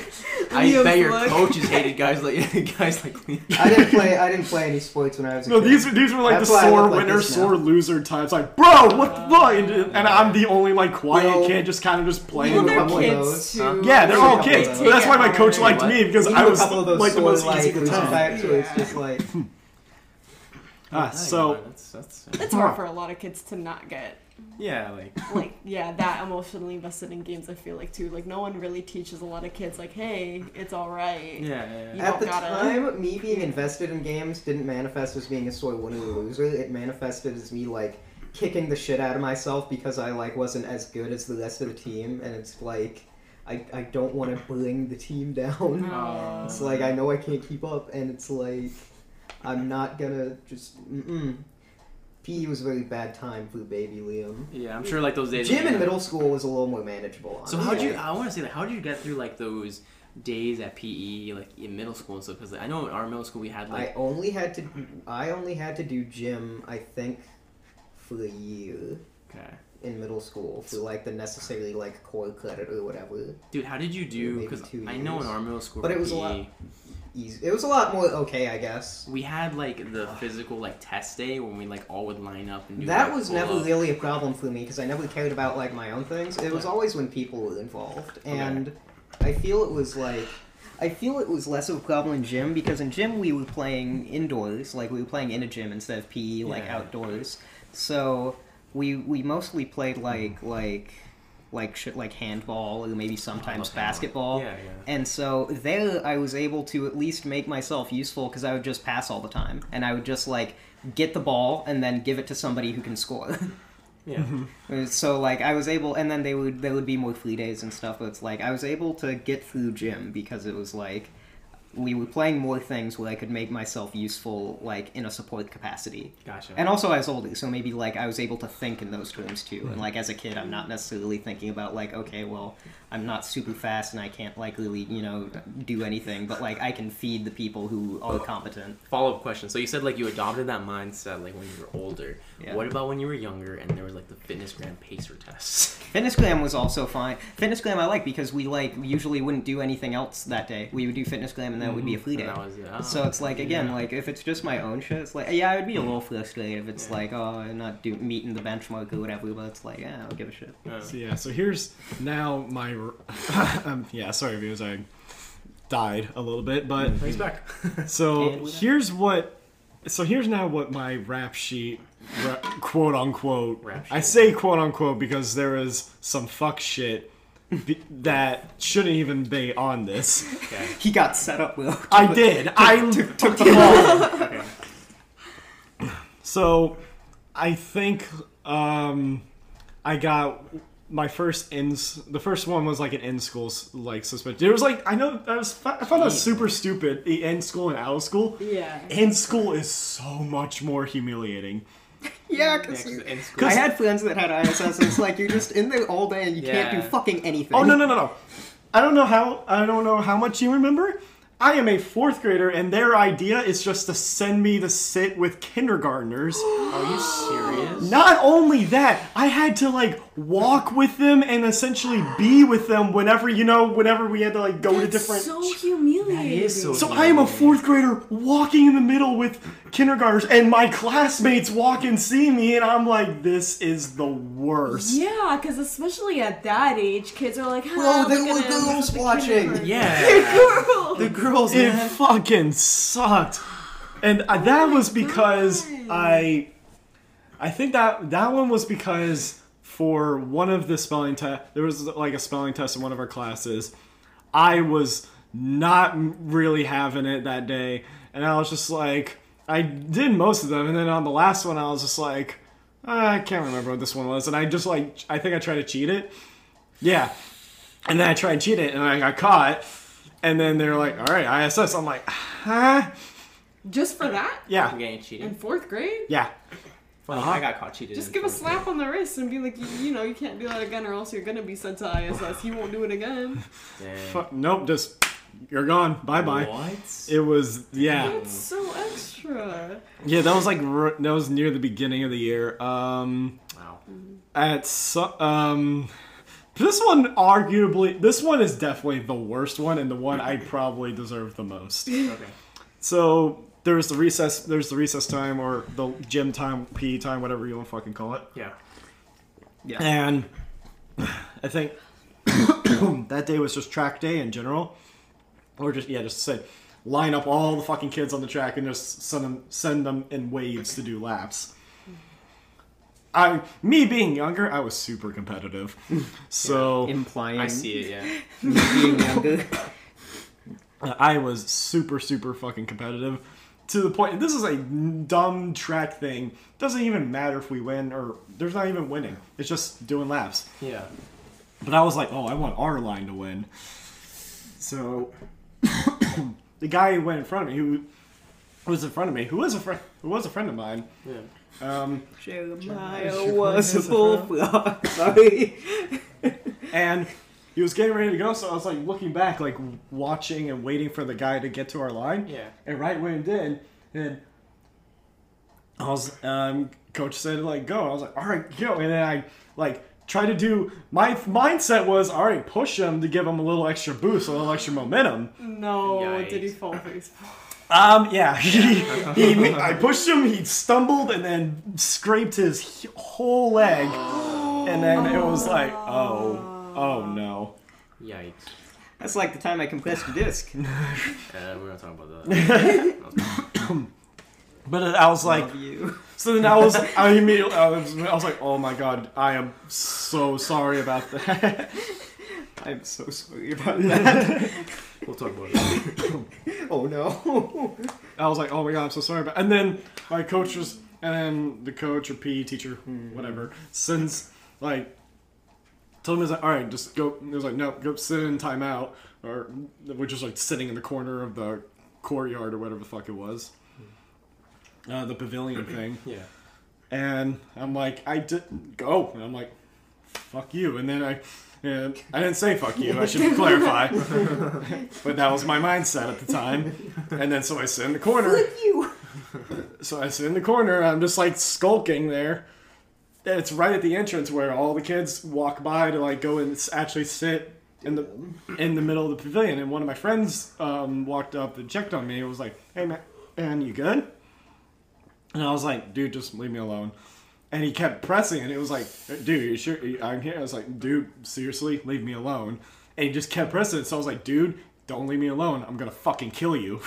I Liam's bet your like- coaches hated guys like guys like me. I didn't play. I didn't play any sports when I was a No, kid. these these were like That's the sore look like winner, sore loser types. Like, bro, what the fuck? And, and I'm the only like quiet Well, kid, just kind of just playing. Well, they're couple my- of kids those. too. Huh? Yeah, they're all kids. take that's why my coach liked What? me because I was a couple of those like the most easy to loose tell. facts it's just like Ah, so that's, that's, It's hard for a lot of kids to not get Yeah, like like yeah, that emotionally invested in games. I feel like too. Like no one really teaches a lot of kids like, hey, it's all right. yeah, yeah. You yeah. At the gotta- time, me being invested in games didn't manifest as being a soy winner or loser. It manifested as me like kicking the shit out of myself because I like wasn't as good as the rest of the team, and it's like I, I don't want to bring the team down. Aw. It's like I know I can't keep up, and it's like I'm not gonna just. Mm-mm. PE was a very bad time for baby Liam. Yeah, I'm sure like those days. Gym in middle school was a little more manageable. So how'd you? I want to say that. How did you get through like those days at PE, like in middle school and stuff? Because like, I know in our middle school we had I like only had to. I only had to do gym. I think for a year okay. in middle school for like the necessarily like core credit or whatever. Dude, how did you do? Because I know in our middle school, But it was a lot- Easy. It was a lot more okay, I guess. We had like the physical like test day when we like all would line up and do That like, was never pull-ups. really a problem for me because I never cared about like my own things. It was always when people were involved, and I feel it was like. I feel it was less of a problem in gym because in gym we were playing indoors, like we were playing in a gym instead of PE, like Yeah. outdoors. So we we mostly played like like like shit like handball or maybe sometimes basketball. Yeah, yeah. And so there, I was able to at least make myself useful because I would just pass all the time, and I would just like get the ball and then give it to somebody who can score. Yeah. So like I was able, and then they would there would be more free days and stuff. But it's like I was able to get through gym because it was like we were playing more things where I could make myself useful, like in a support capacity. Gotcha. And also I was older, so maybe like I was able to think in those terms too. And like as a kid, I'm not necessarily thinking about like, okay, well, I'm not super fast and I can't likely, you know, do anything, but like I can feed the people who are competent. Follow up question. So you said like you adopted that mindset like when you were older. Yeah. What about when you were younger and there was like the fitness gram pacer tests? Fitness Gram was also fine. Fitness Gram I like because we like usually wouldn't do anything else that day. We would do Fitness Gram and then it would be a mm-hmm. free day. That was it. Oh, So it's like again, yeah. like if it's just my own shit, it's like yeah, I'd be a little frustrated if it's Yeah. like oh, I'm not do meeting the benchmark or whatever. But it's like yeah, I don't give a shit. Yeah. So yeah, so here's now my. um, yeah, sorry, viewers, I died a little bit, but He's back. so And with that- here's what. So here's now what my rap sheet, ra- quote unquote. Rap I sheet. say quote unquote because there is some fuck shit be- that shouldn't even be on this. okay. He got set up well. I did. I took, took them all. okay. So, I think um, I got my first ins. The first one was like an in school like suspension. It was like I know I was I found that super stupid. The in school and out of school. Yeah. In school is so much more humiliating. Yeah, Yeah, in school, I had friends that had ISS, and it's like you're just in there all day and you can't do fucking anything. Oh no no no no! I don't know how. I don't know how much you remember. I am a fourth grader, and their idea is just to send me to sit with kindergartners. Are you serious? Not only that, I had to like walk with them and essentially be with them whenever you know, whenever we had to like go to That's different. so humiliating. That is so so I am a fourth grader walking in the middle with kindergartners, and my classmates walk and see me, and I'm like, this is the worst. Yeah, because especially at that age, kids are like, Bro, "Ah, there look were at him, girls watching. kindergarten." Yeah. Girls. The girls, It man. fucking sucked, and uh, that was because. I, I think that that one was because for one of the spelling test, there was like a spelling test in one of our classes. I was not really having it that day, and I was just like, I did most of them, and then on the last one, I was just like, "Ah, I can't remember what this one was, and I just like, I think I tried to cheat it. Yeah, and then I tried to cheat it, and I got caught. And then they're like, "All right, ISS." I'm like, "Huh? Just for that? Yeah, I'm getting In fourth grade? yeah." Funny, Uh-huh. I got caught cheating. Just give a slap grade. on the wrist and be like, you, you know, you can't do that again or else you're gonna be sent to ISS. You won't do it again. Dang. Nope, just you're gone. Bye bye. What? It was yeah, That's so extra. yeah. That was like that was near the beginning of the year. Um, Wow. at so, um, this one arguably, this one is definitely the worst one, and the one I probably deserve the most. Okay. So there's the recess, there's the recess time or the gym time, PE time, whatever you want to fucking call it. Yeah. Yeah. And I think that day was just track day in general, or just yeah, just say line up all the fucking kids on the track and just send them send them in waves to do laps. I me being younger, I was super competitive. So Implying I see it. Yeah. being younger. I was super super fucking competitive to the point. This is a dumb track thing. Doesn't even matter if we win or there's not even winning. It's just doing laps. Yeah. But I was like, oh, I want our line to win. So the guy who went in front of me, who was in front of me, who was a friend, who was a friend of mine. Yeah. Um, Jeremiah was a bullfrog. Sorry. and he was getting ready to go, so I was like looking back, like watching and waiting for the guy to get to our line. Yeah. And right when he did, and I was, um, coach said like go. I was like, all right, go. And then I like tried to do. My mindset was, all right, push him to give him a little extra boost, a little extra momentum. No, Yikes. did he fall face? Um, yeah, he, he, I pushed him. He stumbled and then scraped his whole leg, and then it was like, oh, oh no. Yikes. That's like the time I compressed a disc. Uh, we're not talking about that. But I was like, Love you. so then I was, I immediately, I was, I was like, oh my god, I am so sorry about that. I'm so sorry about that. we'll talk about it. oh no. I was like, oh my god, I'm so sorry about. And then my coach was, and then the coach or PE teacher, whatever, sends like, told me, like, all right, just go. He was like, no, go sit in timeout, or we're just like sitting in the corner of the courtyard or whatever the fuck it was, uh, the pavilion thing. Yeah. And I'm like, I didn't go. And I'm like, fuck you. And then I, and I didn't say fuck you. I should clarify. but that was my mindset at the time. And then so I sit in the corner. you. So I sit in the corner. I'm just like skulking there. And it's right at the entrance where all the kids walk by to like go and actually sit in the in the middle of the pavilion. And one of my friends um, walked up and checked on me. It was like, "Hey man, and you good?" And I was like, "Dude, just leave me alone." And he kept pressing, and it was like, "Dude, you sure I'm here?" I was like, "Dude, seriously, leave me alone." And he just kept pressing. So I was like, "Dude, don't leave me alone. I'm gonna fucking kill you."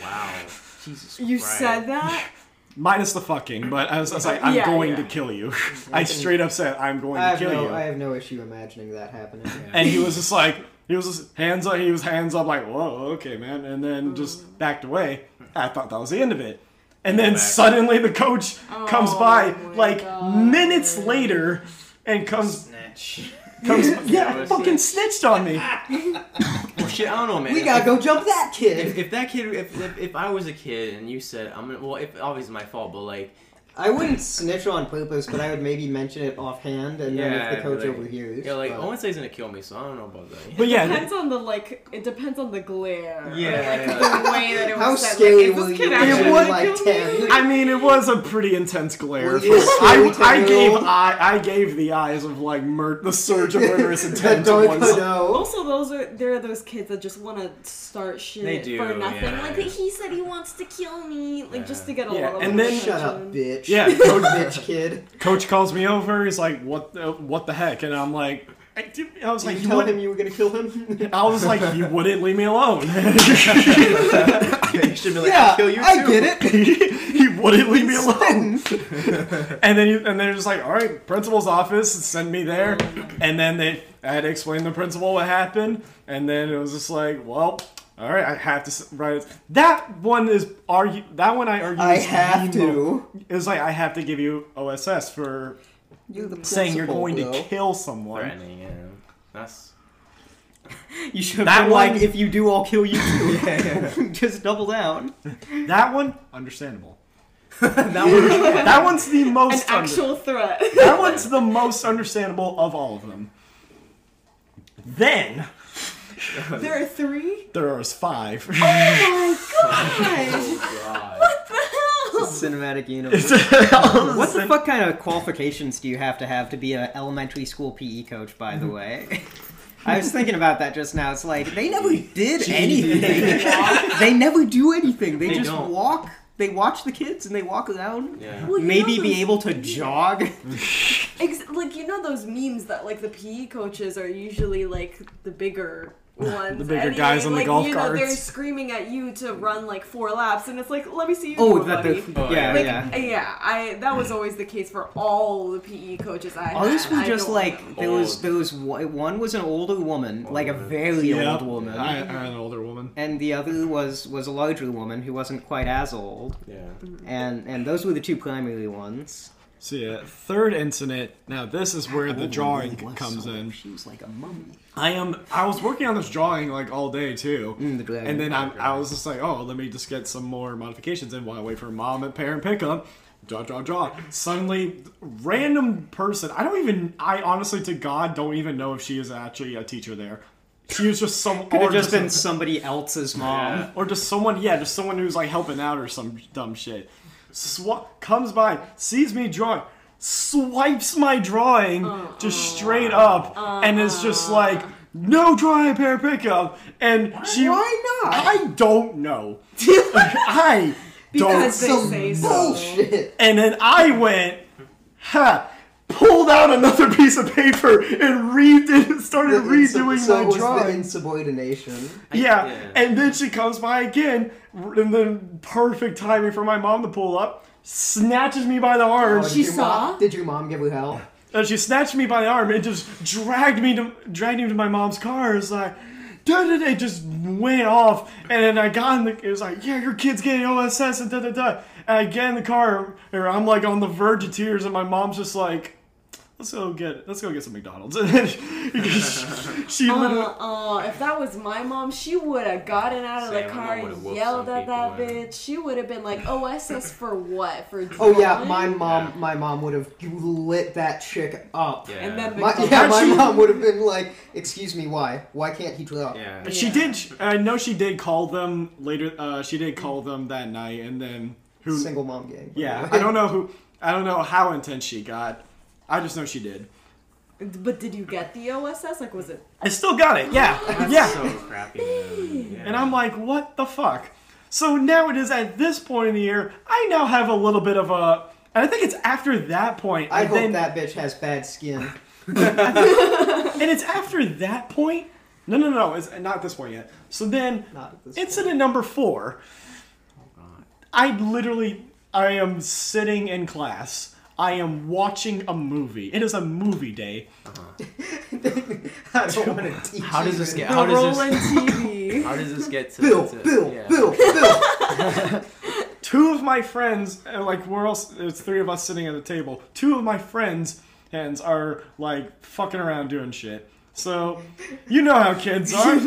Wow. Jesus You Christ. said that? Minus the fucking, but I was, I was like, I'm Yeah, going yeah. to kill you. I straight up said, I'm going to have kill no, you. I have no issue imagining that happening. And he was just like, he was just hands up, he was hands up, like, whoa, okay, man. And then mm. just backed away. I thought that was the end of it. And then back. suddenly the coach comes Oh by, like, God. minutes later, and comes, Snatch. comes, Yeah, yeah, it was fucking snitch. snitched on me. Well, shit, I don't know, man. We gotta go jump that kid. If, if that kid, if, if if I was a kid and you said I'm gonna, well, if obviously my fault, but like, I wouldn't snitch on purpose, but I would maybe mention it offhand, and then if the coach like- overhears. yeah, like but- Owen says he's gonna kill me, so I don't know about that. But yeah, Depends on the like. It depends on the glare. or, Yeah, like yeah. the way that it was How said. scary like, is were you kid when actually you were was gonna like kill 10? me? I mean, it was a pretty intense glare. Were you a I, scary I gave I, I gave the eyes of like mur- the surge of murderous intent. to dark one no. Also, those are there are those kids that just want to start shit They do, for nothing. yeah. Like he said he wants to kill me, like just to get a Yeah, little. and bit then- of Shut up, attention. Bitch. Yeah, bitch kid. Coach calls me over. He's like, "What? The, what the heck?" And I'm like, "I, did- I was Did like, you you tell him you were gonna kill him? I was like, "You wouldn't leave me alone." you should be like, yeah, I'll kill you too. I get it. he wouldn't leave me alone. and then, he, and they're just like, "All right, principal's office, send me there." And then they, I had to explain to the principal what happened. And then it was just like, "Well." All right, I have to write it. That one is argue. That one I argue. I is have to. It's like I have to give you OSS for You're the saying you're principal, going to kill someone. Threatening, yeah. That's You should have That been like, one- if you do, I'll kill you too. Just double down. That one, understandable. that one. That one's the An most. under- actual threat. that one's the most understandable of all of them. Then there are three. There are five. Oh my god! Oh, god. what the hell? Cinematic universe. what What the fuck kind of qualifications do you have to have to be an elementary school PE coach, by the mm-hmm. way? I was thinking about that just now. It's like they never did anything. they never do anything. They, They just don't. walk. They watch the kids and they walk around. Yeah. Well, Maybe know be able to jog. Ex- like you know those memes that like the PE coaches are usually like the bigger ones. The bigger Anyway, guys on the like, golf you know, They're screaming at you to run like four laps, and it's like, let me see you. Oh, do that buddy. the Oh, yeah Like, yeah. Uh, yeah, I that was always the case for all the PE coaches I Others had. were just like know. there was there was one one was an older woman, like a very Yep. old woman, I, I'm an older woman. and the other was was a larger woman who wasn't quite as old, Yeah. and and those were the two primary ones. So yeah, third incident. Now this is where the drawing comes in. She was like a mummy. I am. I was working on this drawing like all day too, Mm, the and then I, I was just like, oh, let me just get some more modifications in while I wait for mom and parent pickup. Draw, draw, draw. Suddenly, random person. I don't even. I honestly, to God, don't even know if she is actually a teacher there. She was just some. Could or have just been somebody else's mom. Or just someone, yeah, just someone who's like helping out or some dumb shit. Swa- comes by, sees me drawing, swipes my drawing just oh. straight up, and is just uh. like, "No drawing pair pickup." And she, Why not? I don't know. I don't. because they Some say so. bullshit. And then I went, ha. Pulled out another piece of paper and redid, started redoing so my it was drawing. the insubordination. Yeah. yeah. and then she comes by again, and then perfect timing for my mom to pull up, snatches me by the oh, arm, Oh, did She your saw? Mom, did your mom give you hell? and she snatched me by the arm and just dragged me to dragged me to my mom's car. It's like, da da da, just went off, and then I got in the. It was like, yeah, your kid's getting OSS and da da da. And I get in the car, and I'm like on the verge of tears, and my mom's just like. Let's go get let's go get some McDonald's. And then she literally Uh, uh, if that was my mom, she would have gotten out of Same, the car and yelled at that people, yeah. bitch. She would have been like, OSS for what? For Oh yeah, my mom, my mom would have lit that chick up. Yeah. And then My, yeah, my Actually- mom would have been like, "Excuse me, why? Why can't he draw?" Yeah. She did. I know she did call them later. Uh, she did call them that night, and then who? Single mom gang. Yeah. I don't know who. I don't know how intense she got. I just know she did. But did you get the OSS? Like, was it? I still got it. Yeah, oh, That's yeah. so crappy. Yeah. And I'm like, what the fuck? So now it is at this point in the year. I now have a little bit of a. And I think it's after that point. I and hope then- that bitch has bad skin. And it's after that point. No, no, no. It's not this point yet. So then, Not at this incident number four. Oh, I literally, I am sitting in class. I am watching a movie. It is a movie day. I don't want to teach How does this any- get- The How does this- TV. How does this get to Bill, to- Bill, yeah. Bill, Bill. Two of my friends, uh, like we're all, there's three of us sitting at the table. Two of my friends' hands are like fucking around doing shit. So, you know how kids are.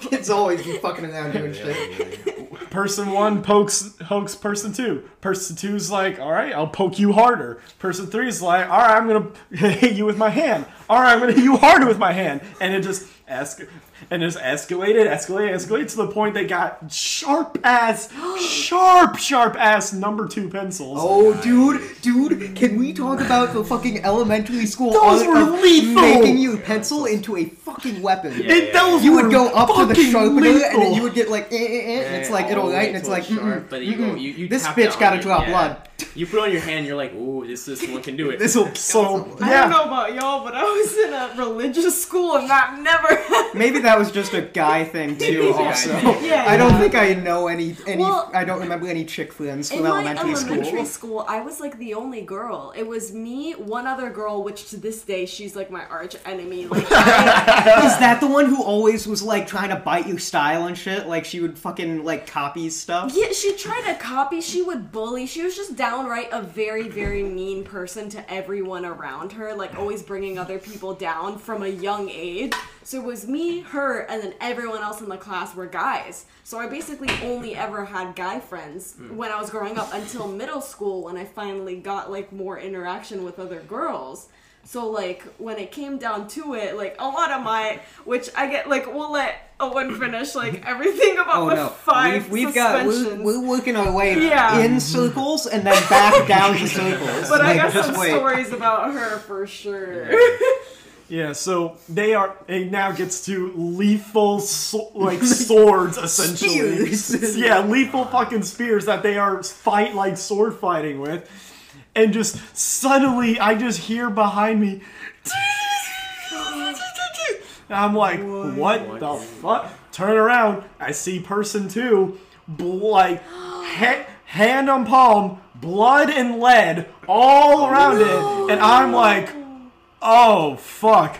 Kids always be fucking around doing Yeah, shit. yeah, yeah. Person one pokes pokes person two. Person two's like, all right, I'll poke you harder. Person three's like, all right, I'm gonna hit you with my hand. All right, I'm gonna hit you harder with my hand. And it just esc- and it's escalated, escalated, escalated to the point they got sharp ass, sharp, sharp ass number two pencils. Oh, dude, dude, can we talk about the fucking elementary school Those art were of lethal! making you pencil into a fucking weapon? Yeah. It, those You would go up to the fucking sharpener, and then you would get like, eh, eh, eh, and it's like it'll light, and it's like, sharp, mm-mm, but you mm-mm. you, you this bitch gotta on draw yeah. blood. You put on your hand, you're like, ooh, this this one can do it. This will So I yeah, don't know about y'all, but I was in a religious school and that never. Maybe that was just a guy thing too. is a guy Also, thing. Yeah, I don't think I know any any. Well- I don't remember any chick friends In from my elementary, elementary school. school, I was like the only girl. It was me, one other girl, which to this day she's like my arch enemy. Like, I, Is that the one who always was like trying to bite your style and shit? Like she would fucking like copy stuff. yeah, she tried to copy. She would bully. She was just downright a very, very mean person to everyone around her. Like always bringing other people down from a young age. So it was me, her, and then everyone else in the class were guys. So I basically only ever had guy friends hmm. when I was growing up until middle school when I finally got like more interaction with other girls. So like when it came down to it, like a lot of my, which I get like we'll let Owen finish like everything about Oh the no, 5 we've, we've got we're, we're working our way Yeah. in circles and then back down to circles. but I got some wait. stories about her for sure. yeah. So they are. It now gets to lethal so, like swords essentially. Spears. yeah, lethal fucking spears that they are fight like sword fighting with. And just suddenly I just hear behind me. And I'm like, what, the fuck? Turn around. I see person two, like, ha- hand on palm, blood and lead all around it. And I'm like, oh, fuck.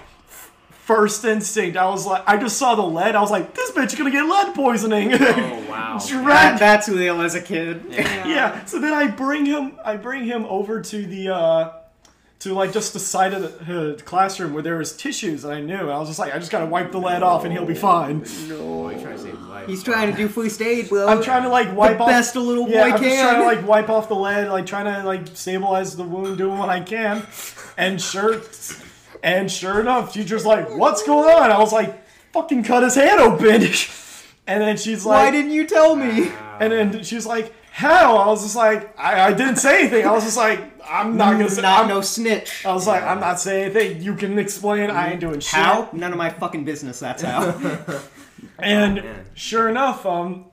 F- First instinct, I was like, I just saw the lead. I was like, this bitch is gonna get lead poisoning. Oh wow. That, Drag that's Leo as a kid. yeah. yeah. So then I bring him, I bring him over to the, uh, to like just the side of the uh, classroom where there was tissues, and I knew. I was just like, I just gotta wipe the lead off, and he'll be fine. Oh, you're trying to save his life. He's trying to do first aid, bro. I'm trying to like wipe the off best a little Yeah, boy I'm just trying to like wipe off the lead, like trying to like stabilize the wound, doing what I can. And sure, and sure enough, teacher's like, "What's going on?" I was like, "Fucking cut his hand open." And then she's like, Why didn't you tell me? And then she's like, "How?" I was just like, "I, I didn't say anything." I was just like, "I'm not gonna say." Not I'm- no snitch. I was like, "I'm not saying anything. You can explain. I ain't doing shit." How? None of my fucking business. That's how. And man. sure enough, um,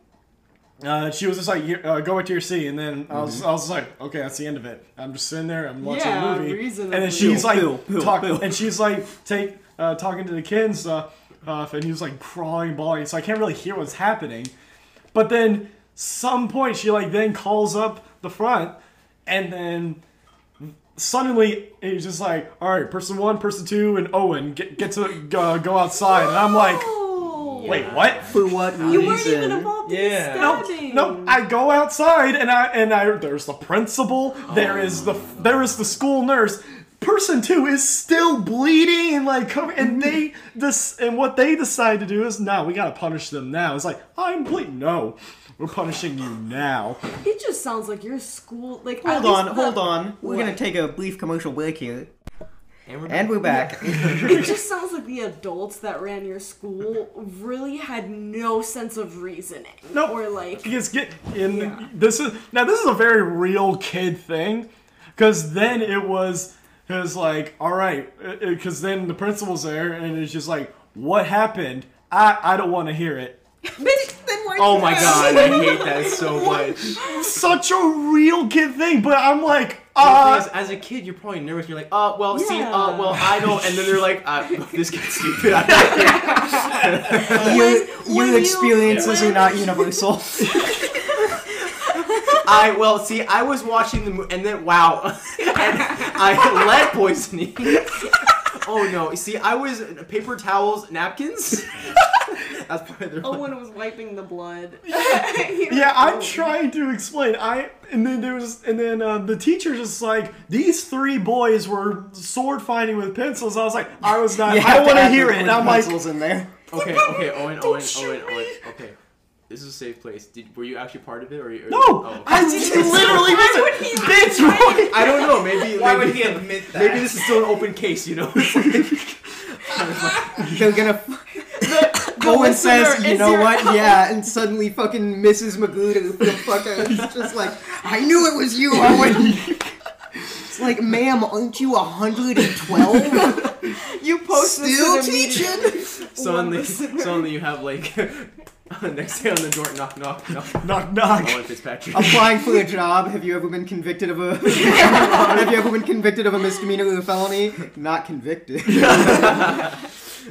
uh, she was just like, uh, "Go back to your seat." And then I was, I was like, "Okay, that's the end of it." I'm just sitting there, I'm watching Yeah, a movie, reasonably. and then she's like, Bill, Bill, talk, Bill. and she's like, take, uh, talking to the kids, uh, uh, and he was like crawling, bawling, so I can't really hear what's happening. But then, some point, she like then calls up the front, and then suddenly it's just like, all right, person one, person two, and Owen get get to uh, go outside, and I'm like, Oh. wait, what? For what reason? You weren't even involved Yeah. in No, the stabbing. no. I go outside and I and I there's the principal. There is the oh. there is the school nurse. Person two is still bleeding and like cover, and mm-hmm. they this and what they decide to do is now we gotta punish them now. It's like I'm bleeding. No, we're punishing you now. It just sounds like your school. Like Hold on, the- hold on. We're What? gonna take a brief commercial break here. And we're, And we're back. It just sounds like the adults that ran your school really had no sense of reasoning. No, Nope. Or like, Because get in Yeah. this is now this is a very real kid thing, because then it was it was like all right, uh, uh, because then the principal's there and it's just like what happened. I I don't want to hear it. Oh my god, I hate that so much. Such a real kid thing, but I'm like The thing uh. is, as a kid, you're probably nervous. You're like, oh, well, see, Yeah. uh, well, I don't. And then they're like, uh, this kid's stupid. I'm not here. your your you- experiences when- are not universal. I well, see, I was watching the movie, and then wow, and I lead poisoning. oh no! See, I was paper towels, napkins. That's part of the. Owen was wiping the blood. Yeah, I'm trying to explain. I and then there was and then uh, the teacher just like these three boys were sword fighting with pencils. I was like, I was not. You I want to hear it. And I'm like, pencils in there. Okay, okay, Owen, Owen, shoot Owen, me. Owen. Okay, this is a safe place. Did were you actually part of it, or? or no, oh. I literally was bitch. Boy. I don't know. Maybe. Why maybe, would he admit that? Maybe this is still an open case. You know. They're gonna. Owen says, "You know your- what? Yeah," and suddenly fucking Mrs. Magruder, the fucker, is just like, "I knew it was you, Owen." It's like, ma'am, aren't you 112? You posted Still teaching? suddenly, suddenly you have like next day on the door, knock, knock, knock. Knock knock. Owen Fitzpatrick. Applying for a job. Have you ever been convicted of a? have you ever been convicted of a misdemeanor or a felony? Not convicted.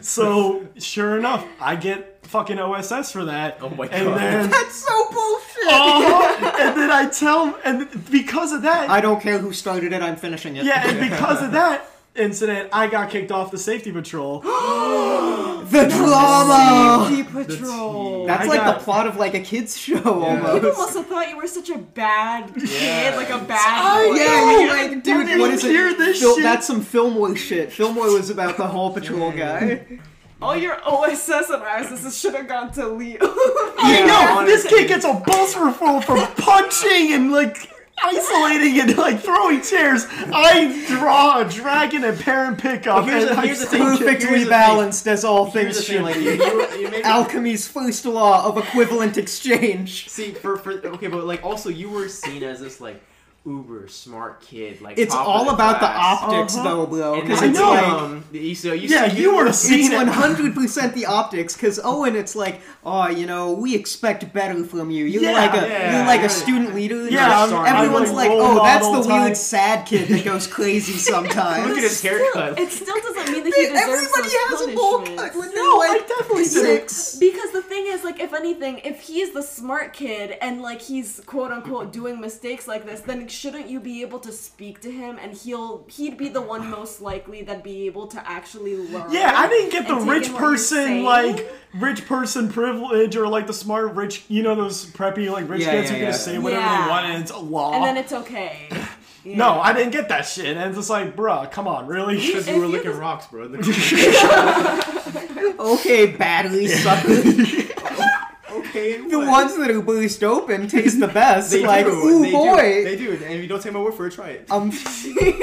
So sure enough, I get fucking OSS for that. Oh my And God. then, That's so bullshit. uh-huh, and then I tell, and because of that, I don't care who started it. I'm finishing it. yeah, and because of that incident, I got kicked off the safety patrol. the drama. Safety patrol. That's I like got- the plot of like a kids show almost. People must have thought you were such a bad kid, Yeah. like a bad boy. Yeah, you're oh, like, dude, didn't what is it? this Phil- shit. That's some Fillmore shit. Fillmore was about the Hall Patrol guy. All your OSS and ISS should have gone to Leo. I know this kid gets a bus referral for punching and like isolating and like throwing chairs. I draw a dragon and parent pickup. Well, here's and the- I here's the thing. Perfectly Here's balanced as all Here's things thing, should like you, you, you Alchemy's first law of equivalent exchange. See, for, for okay, but like also you were seen as this like uber smart kid, like It's all the about the optics, Uh-huh. though, bro. Because it's I know. like um, you, so you Yeah, see, you would have it's seen one it. hundred percent the optics. Because Owen, it's like, oh, you know, we expect better from you. You're Yeah, like a yeah, you're like a student leader. Yeah, Like, everyone's I'm like, oh, that's the model weird type. sad kid that goes crazy sometimes. Look at his haircut. Still, it still doesn't mean that he deserves Everybody those has a bowl punishments. cut No, I like definitely do. six. Because the thing is, like, if anything, if he's the smart kid and like he's quote unquote doing mistakes like this, then shouldn't you be able to speak to him and he'll he'd be the one most likely that'd be able to actually learn. Yeah, I didn't get the rich in what you're person like rich person privilege or like the smart rich you know those preppy like rich Yeah, kids yeah, who can yeah. just say whatever Yeah. they want and it's a law. and then it's okay. Yeah. No, I didn't get that shit. And it's just like, bruh, come on, really? Because If you were licking just- rocks, bro. Okay, battery sucker. Okay, the ones that are burst open taste the best. they like, do. ooh they boy. do. They do. And if you don't take my word for it, try it. Um,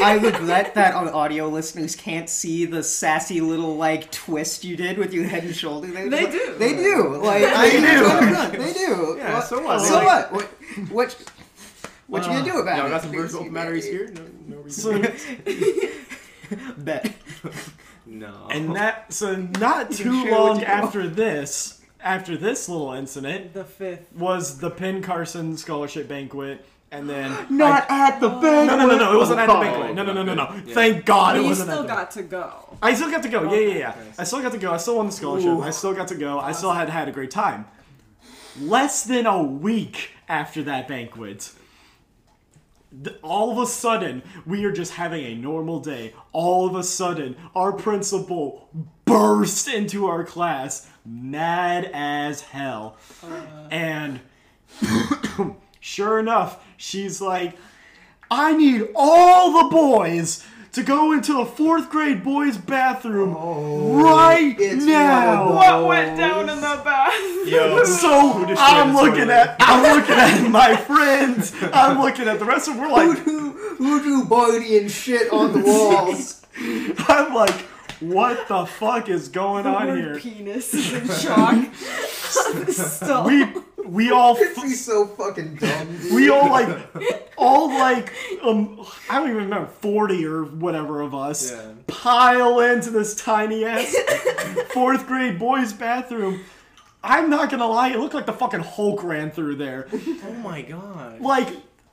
I regret that our audio listeners can't see the sassy little like twist you did with your head and shoulder. There. They do. They do. Like I They do. do. They do. Yeah, What- so what? So like- what? What? What? What you gonna do about Yeah, it? I got some burst open batteries here. No, no reason. Bet. no. and that so not can too long after this, after this little incident, The fifth. was the Ben Carson scholarship banquet, and then Not at the oh. banquet. no, no, no, no, it wasn't at the Oh, banquet. No, no, no, no, no. yeah. Thank God But it wasn't at still the got to go. I still got to go. Yeah, yeah, yeah. Okay. I still got to go. I still won the scholarship. Ooh. I still got to go. I still had had a great time. Less than a week after that banquet, th- all of a sudden, we are just having a normal day. All of a sudden, our principal burst into our class, mad as hell. Uh-huh. And sure enough, she's like, I need all the boys to go into the fourth grade boys' bathroom oh, right now. What went down in the bath? Yo, So destroyed I'm looking at I'm looking at my friends. I'm looking at the rest of them. We're like Who drew Barty and shit on the walls? I'm like, what the fuck is going on Word here? penis is in shock. Still. We we all He's so fucking dumb. Dude. we all like all like um I don't even remember forty or whatever of us Yeah. pile into this tiny ass fourth grade boys bathroom. I'm not gonna lie, it looked like the fucking Hulk ran through there. oh my god. Like,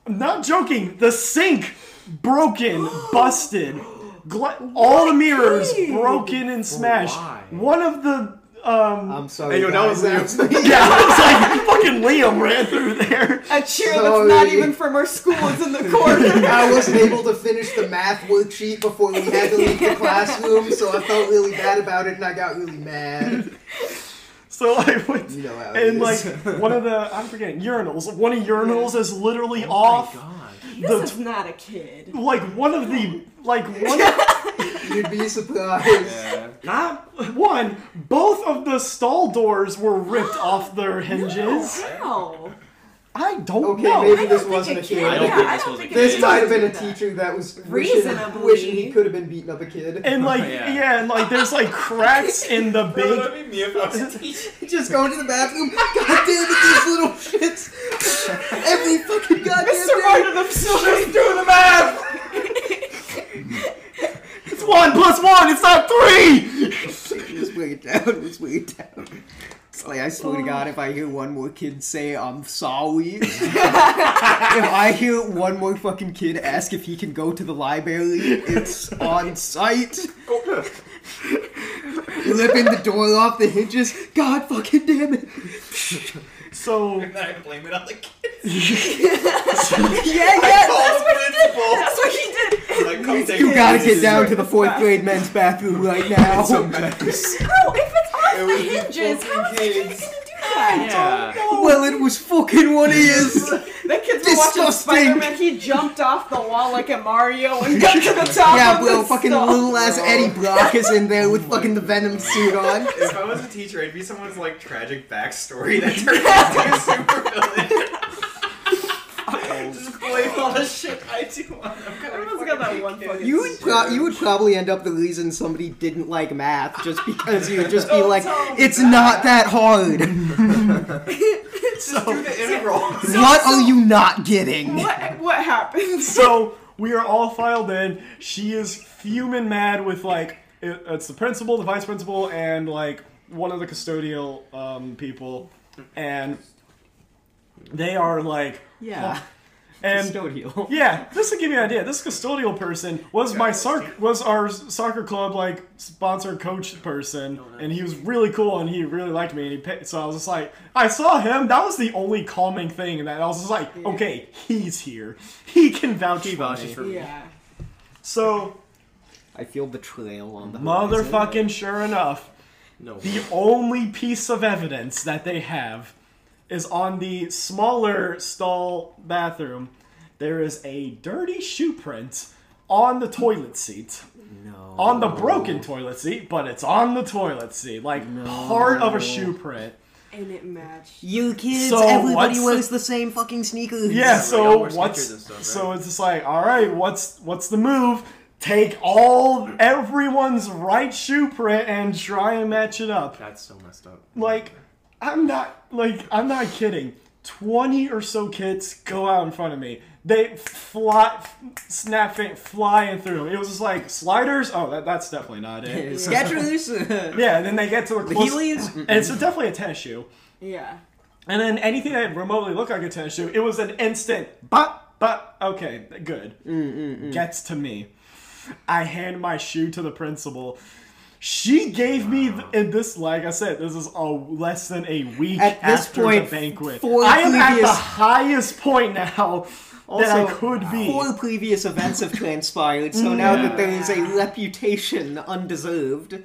I'm not joking. The sink broken, busted. Gla- all the mirrors broken and smashed. why? One of the um. I'm sorry. Hey, yo, that was that's me. yeah, it was like fucking Liam ran through there. A cheer Sorry. that's not even from our school is in the corner. I wasn't able to finish the math worksheet before we had to leave the classroom, so I felt really bad about it and I got really mad. So I went, You know how it and like one of the I'm forgetting urinals. One of urinals is literally Oh off. my god. This is not a kid. Like one of the like one. You'd be surprised. Yeah. Not one. Both of the stall doors were ripped off their hinges. How? I don't know. Okay, know. maybe I this don't wasn't a think kid. I don't yeah, think I this was a kid. This might have been a teacher that was wishing, Reasonably. wishing he could have been beating up a kid. And oh, like Yeah. yeah. and like there's like cracks in the big. be me if I was a teacher. Just going to the bathroom. God damn it, these little shits. Every fucking goddamn Mr. day. Martin, I'm so Just do the math. it's one plus one. It's not three. Let's bring it down. Let's bring it down. It's like I swear to God, if I hear one more kid say "I'm sorry," if I hear one more fucking kid ask if he can go to the library, it's on site. Ripping the door off the hinges. God fucking damn it! So then I blame it on the kids. Yeah, yeah. Call the principal. That's what he did. Like, come take You gotta get down to the fourth grade men's bathroom right now. It's a mess. How? If it's off It the was these hinges, fucking how is the kid kids. gonna do that? Yeah. Well, it was fucking one of his. That kid's been watching Disgusting. Spider-Man. He jumped off the wall like a Mario and got to the top Yeah, of bro, the fucking stall. little ass Eddie Brock is in there with oh fucking the Venom suit on. If I was a teacher, it'd be someone's like tragic backstory that turned into a supervillain. Just blame all the shit I do on them. Everyone's got that one fucking. You would pro- you would probably end up the reason somebody didn't like math just because you would just be Don't like, tell me it's that." not that hard. Just do the integral. what are you not getting? What what happens? so we are all filed in. She is fuming mad with like it, it's the principal, the vice principal, and like one of the custodial um, people, and they are like Yeah. and Custodial. yeah, just to give you an idea, this custodial person was my sarc- was our soccer club like sponsor coach person, oh, and he was really cool and he really liked me. And he picked, so I was just like, I saw him. That was the only calming thing, and that I was just like, okay, he's here. He can vouch for vouches me. for me. Yeah. So I feel betrayal on the horizon. motherfucking sure enough, No. the only piece of evidence that they have is on the smaller stall bathroom. There is a dirty shoe print on the toilet seat. No. On the broken toilet seat, but it's on the toilet seat. Like part of a shoe print. And it matched. You kids, So everybody what's the- wears the same fucking sneakers. Yeah, so wear what's stuff, right? so it's just like, all right, what's what's the move? Take all everyone's right shoe print and try and match it up. That's so messed up. like i'm not like i'm not kidding. 20 or so kids go out in front of me. They fly snapping flying through. It was just like sliders? Oh that, that's definitely not it. Skechers. yeah and then they get to the, The close, Heelys? and it's definitely a tennis shoe. Yeah. and then anything that remotely looked like a tennis shoe it was an instant but but okay good. Mm, gets to me. I hand my shoe to the principal she gave me th- in this, like I said, this is a less than a week At this after point, the banquet. four I am at the highest point now that I could be. Four previous events have transpired, so now that there is a reputation undeserved.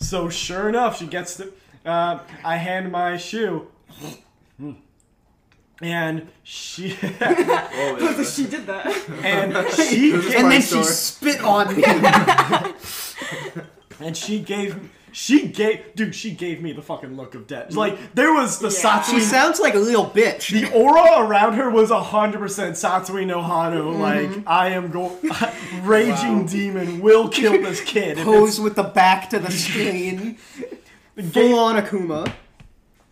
So sure enough, she gets the. Uh, I hand my shoe, and she Oh, she did that. and she And gave, then she spit on me. And she gave she gave dude she gave me the fucking look of death. Like there was the Yeah. she sounds like a little bitch. The aura around her was hundred percent Satsui no Hado. Mm-hmm. Like I am going raging demon will kill this kid. If Pose with the back to the screen. it's- Full on Akuma.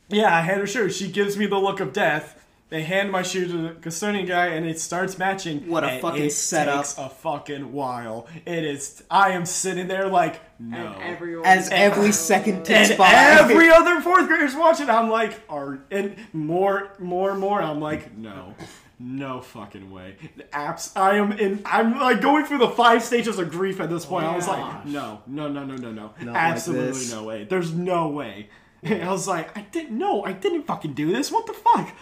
yeah, I had her shoe. She gives me the look of death. They hand my shoe to the custodian guy, and it starts matching. What a and fucking it setup. Takes a fucking while. It is. I am sitting there like no. And everyone. As every second oh. ticks and by. every other fourth graders watching, I'm like, are and more, more, and more. I'm like, no, no fucking way. The apps. I am in. I'm like going through the five stages of grief at this oh point. I was like, no, no, no, no, no, no, like absolutely this. no way. There's no way. And I was like, I didn't know. I didn't fucking do this. What the fuck?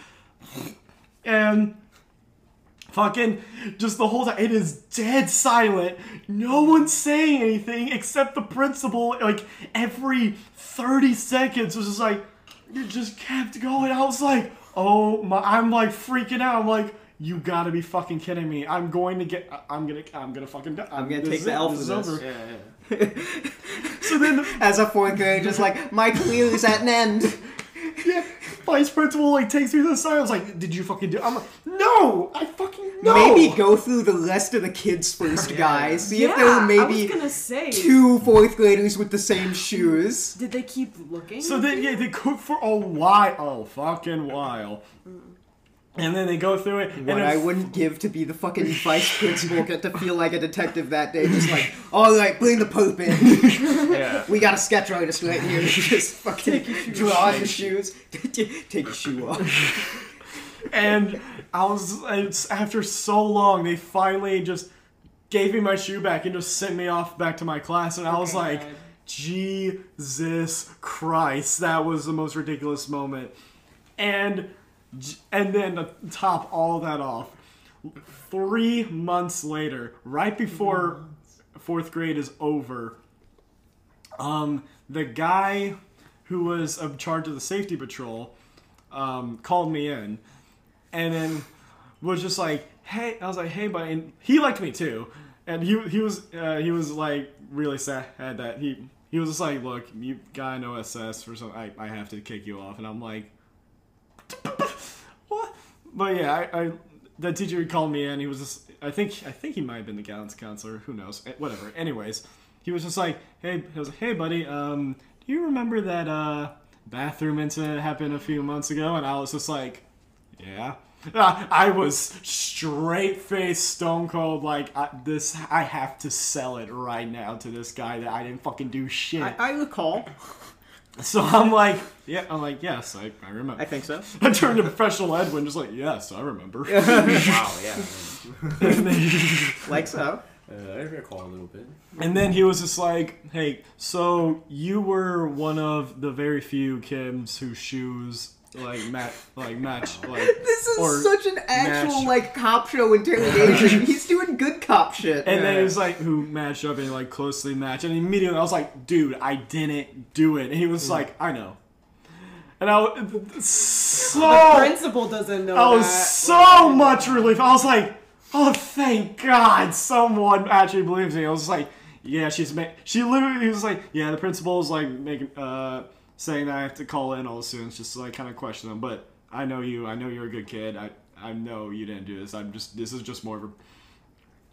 And fucking just the whole time it is dead silent no one's saying anything except the principal like every 30 seconds was just like it just kept going i was like oh my i'm like freaking out i'm like you gotta be fucking kidding me i'm going to get i'm gonna i'm gonna fucking die. I'm gonna take the it. L This is for this. over. Yeah, yeah. so then As a fourth grader, just like, my career is at an end. vice principal like takes me to the side i was like did you fucking do It? i'm like no i fucking no Maybe go through the rest of the kids first, guys. See yeah, if there were I maybe was gonna say. two fourth graders with the same shoes. Did they keep looking? So then, yeah, they cook for a while, oh fucking while, and then they go through it. What and I wouldn't give to be the fucking vice principal, get to feel like a detective that day, just like, all right, bring the Pope in. yeah. We got a sketch artist right here. Just fucking draw the shoes. Take your shoe off. and I was it's, after so long, they finally just gave me my shoe back and just sent me off back to my class, and I was Okay, like, good. Jesus Christ, that was the most ridiculous moment, and j- and then to top all that off, three months later, right before fourth grade is over, um, the guy who was in charge of the safety patrol um, called me in, and then was just like, "Hey," I was like, "Hey, buddy," and he liked me too, and he he was uh, he was like really sad that he he was just like, "Look, you got no SS for some, I I have to kick you off," and I'm like? But yeah, I, I the teacher called me in. He was just I think I think he might have been the guidance counselor. Who knows? Eh, Whatever. Anyways, he was just like, "Hey," he was like, "Hey, buddy, um, do you remember that uh bathroom incident happened a few months ago?" And I was just like, yeah. I was straight faced, stone cold, like I, this. I have to sell it right now to this guy that I didn't fucking do shit. I, I recall. so I'm like, yeah, I'm like, yes, I, I remember. I think so. I turned to professional Edwin, just like, yes, I remember. wow, yeah. and, Like so. Uh, I recall a little bit. and then he was just like, hey, so you were one of the very few Kims whose shoes like match, like match, like This is or such an actual match. like cop show interrogation. He's good cop shit. And then he was like, who matched up and like closely matched. And immediately I was like, dude, I didn't do it. And he was like, I know. And I was so The principal doesn't know I was that. so much relief. I was like, oh, thank God someone actually believes me. I was like, yeah, she's ma- she literally was like, yeah, the principal is like making, uh, saying that I have to call in all the students just to like kind of question them. But I know you. I know you're a good kid. I, I know you didn't do this. I'm just, this is just more of a,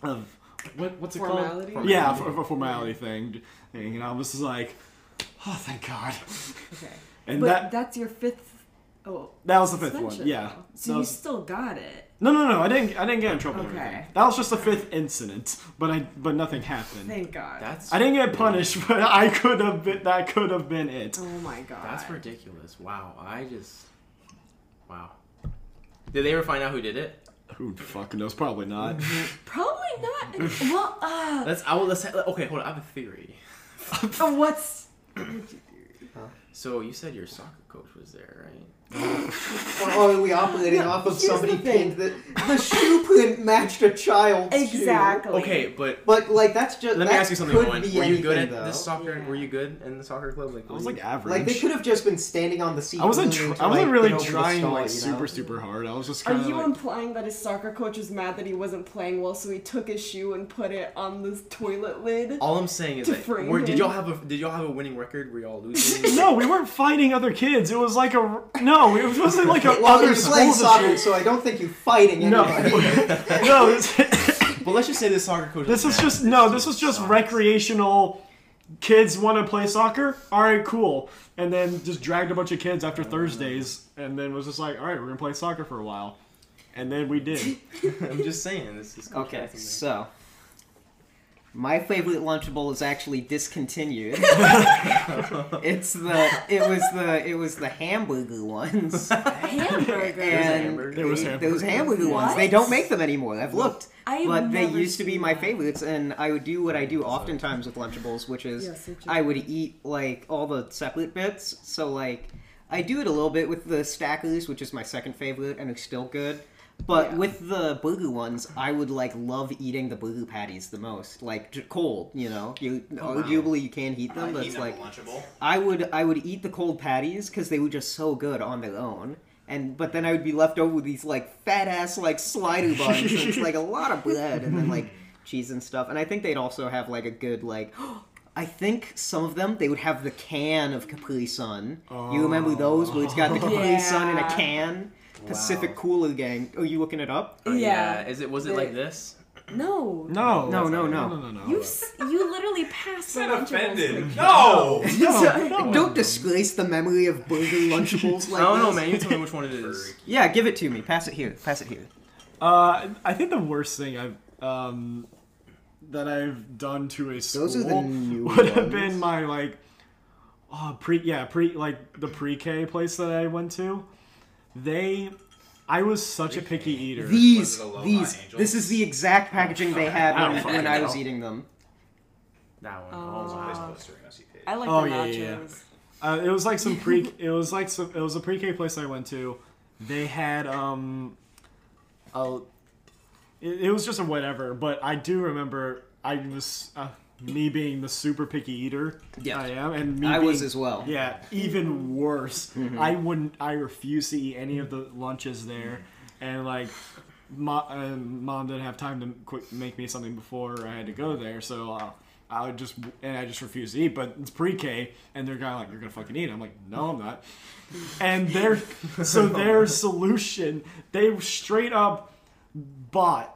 of, what, what's it Formality? called? Yeah, for, a formality thing. thing. And I was just like, oh, thank God. Okay. And But that, that's your fifth. Oh. that was the fifth one. Yeah. though. So That you was- still got it. no, no, no. I didn't. I didn't get in trouble. Okay. That was just the fifth incident, but I but nothing happened. Thank God. That's I didn't get punished, but I could have been. That could have been it. oh my God. that's ridiculous. Wow, I just wow. Did they ever find out who did it? Who fucking knows? Probably not. Probably not. well, uh, Let's. I will. Let's. Okay, hold on. I have a theory. what's. So you said your soccer coach was there, right? Oh, are we operating off of here's somebody the pinned that the shoe print matched a child's shoe? Exactly. Okay, but But like that's just. let me ask you something, could Owen. be Were you good at though. this soccer? Yeah. Were you good in the soccer club? Like, I was were like average. Like they could have just been standing on the seat. I wasn't. Tr- to, I wasn't like, really get over trying stall, like you super know? super hard. I was just Are you like. implying that his soccer coach was mad that he wasn't playing well, so he took his shoe and put it on the toilet lid? All I'm saying is To that frame where, did y'all have a did y'all have a winning record? Were y'all losing? no, we weren't fighting other kids. It was like a no. It wasn't like a Well, other you're playing schools. soccer, and shit. so I don't think you're fighting No, anybody. no. This, But let's just say this soccer coach. this was is mad. just no. This was just Sucks. recreational. Kids want to play soccer. All right, cool. And then just dragged a bunch of kids after Thursdays, and then was just like, all right, we're gonna play soccer for a while. And then we did. I'm just saying this is Okay, Johnson there. so my favorite Lunchable is actually discontinued. it's the it was the it was the hamburger ones. Hamburger. and hamburger. There was those hamburger. hamburger ones. What? They don't make them anymore. I've looked. I've but they used to be my favorites, and I would do what I do oftentimes with Lunchables, which is Yes, I would eat like all the separate bits. So like I do it a little bit with the stackers, which is my second favorite, and it's still good. But Yeah. with the burger ones, I would like love eating the burger patties the most, like cold. You know, you oh, arguably you can't heat them, uh, but it's like lunchable. I would I would eat the cold patties because they were just so good on their own. And but then I would be left over with these like fat ass like slider buns. so it's like a lot of bread and then like cheese and stuff. And I think they'd also have like a good like. I think some of them they would have the can of Capri Sun. You remember those where it's got the Capri Sun in a can? Pacific Cooler Gang. Oh, you looking it up? Uh, Yeah. Is it was it like this? No. No, No, no, no, no. no, no. You s- you literally passed the Lunchables offended. No. No, no. Don't disgrace the memory of burger Lunchables like I don't know, this. man. You tell me which one it is. Yeah, give it to me. Pass it here. Pass it here. Uh, I think the worst thing I've um that I've done to a school Those are the new would have ones. been my like oh pre yeah pre like the pre-K place that I went to. They, I was such a picky eater. These, Was it Aloha these. This is the exact packaging they had I don't when, when I was know. eating them. That one. Oh. Nice wow. poster in OCP. I like Oh, the yeah, nachos. yeah, yeah. Uh, it was like some pre. it was like some. It was a pre-K place I went to. They had um, a. It, it was just a whatever, but I do remember I was uh, me being the super picky eater. yeah. I am, and me I being, was as well. Yeah, even worse. Mm-hmm. I wouldn't. I refuse to eat any of the lunches there, and like. Mom, uh, mom didn't have time to quick make me something before I had to go there, so uh, I would just and I just refused to eat. But it's pre-K, and they're kind of like, "You're gonna fucking eat." I'm like, "No, I'm not." And their so their solution, they straight up bought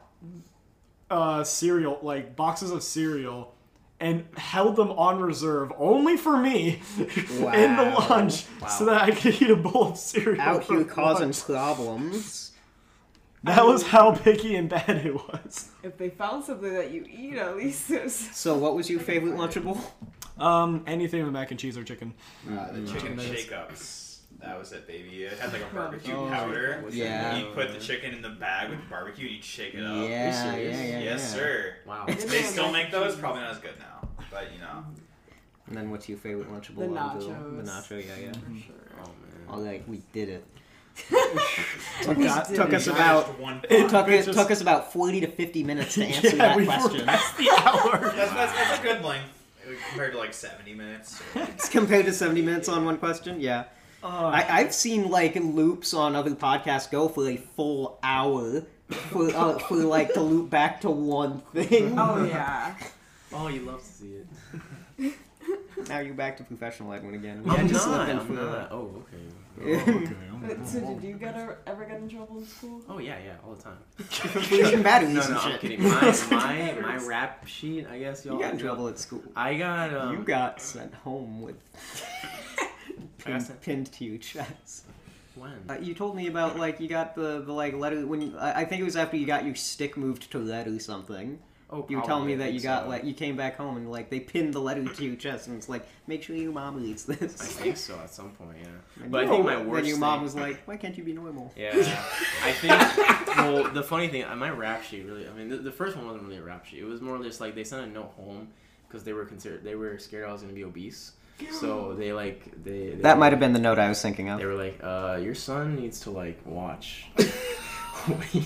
uh, cereal, like boxes of cereal, and held them on reserve only for me in the Wow. lunch so that I could eat a bowl of cereal. Out for here causing lunch. problems. That was how picky and bad it was. If they found something that you eat, at least it was. So, what was your favorite Lunchable? Um, anything with mac and cheese or chicken. Uh, the chicken Chicken shake-ups. That was it, baby. It had like a barbecue Oh, powder. yeah. You put the chicken in the bag with barbecue and you shake it up. yeah, serious? yeah, yeah. Yes, sir. Wow. They still make those. Probably not as good now, but you know. And then, what's your favorite Lunchable? The Lunchable? nachos. The nacho, yeah, yeah. For mm-hmm. sure. Oh man. Oh, All right, we did it. Took, us- took us about- one It. Took, It it just- took us about 40 to 50 minutes to answer yeah, that we question. were past the hour. That's, that's, that's a good length compared to like 70 minutes. Compared to 70 minutes on one question, yeah. Uh, I, I've seen like loops on other podcasts go for a full hour for, uh, for like to loop back to one thing. Oh yeah. Oh, you love to see it. Now you're back to professional Edwin again. I'm just not. looking I'm not. Oh, okay. But, so did you get a, ever get in trouble in school? Oh yeah, yeah, all the time. Completion batteries No, and no, I'm kidding. My my my rap sheet, I guess y'all. You got in trouble at school. I got um. you got sent home with I got pinned, pinned to your chest. when? Uh, you told me about like you got the, the like letter when I I think it was after you got your stick moved to lead or something. Oh, You were telling me that you got so. like you came back home and like they pinned the letter to your chest and it's like make sure your mom reads this. I think so at some point, yeah. And But I think my Then worst your mom thing- was like, "Why can't you be normal?" Yeah, I think. Well, the funny thing, my rap sheet really. I mean, the, the first one wasn't really a rap sheet. It was more just like they sent a note home because they were considered they were scared I was gonna be obese. So they like they. they That might have been the note I was thinking of. They were like, uh, your son needs to like watch.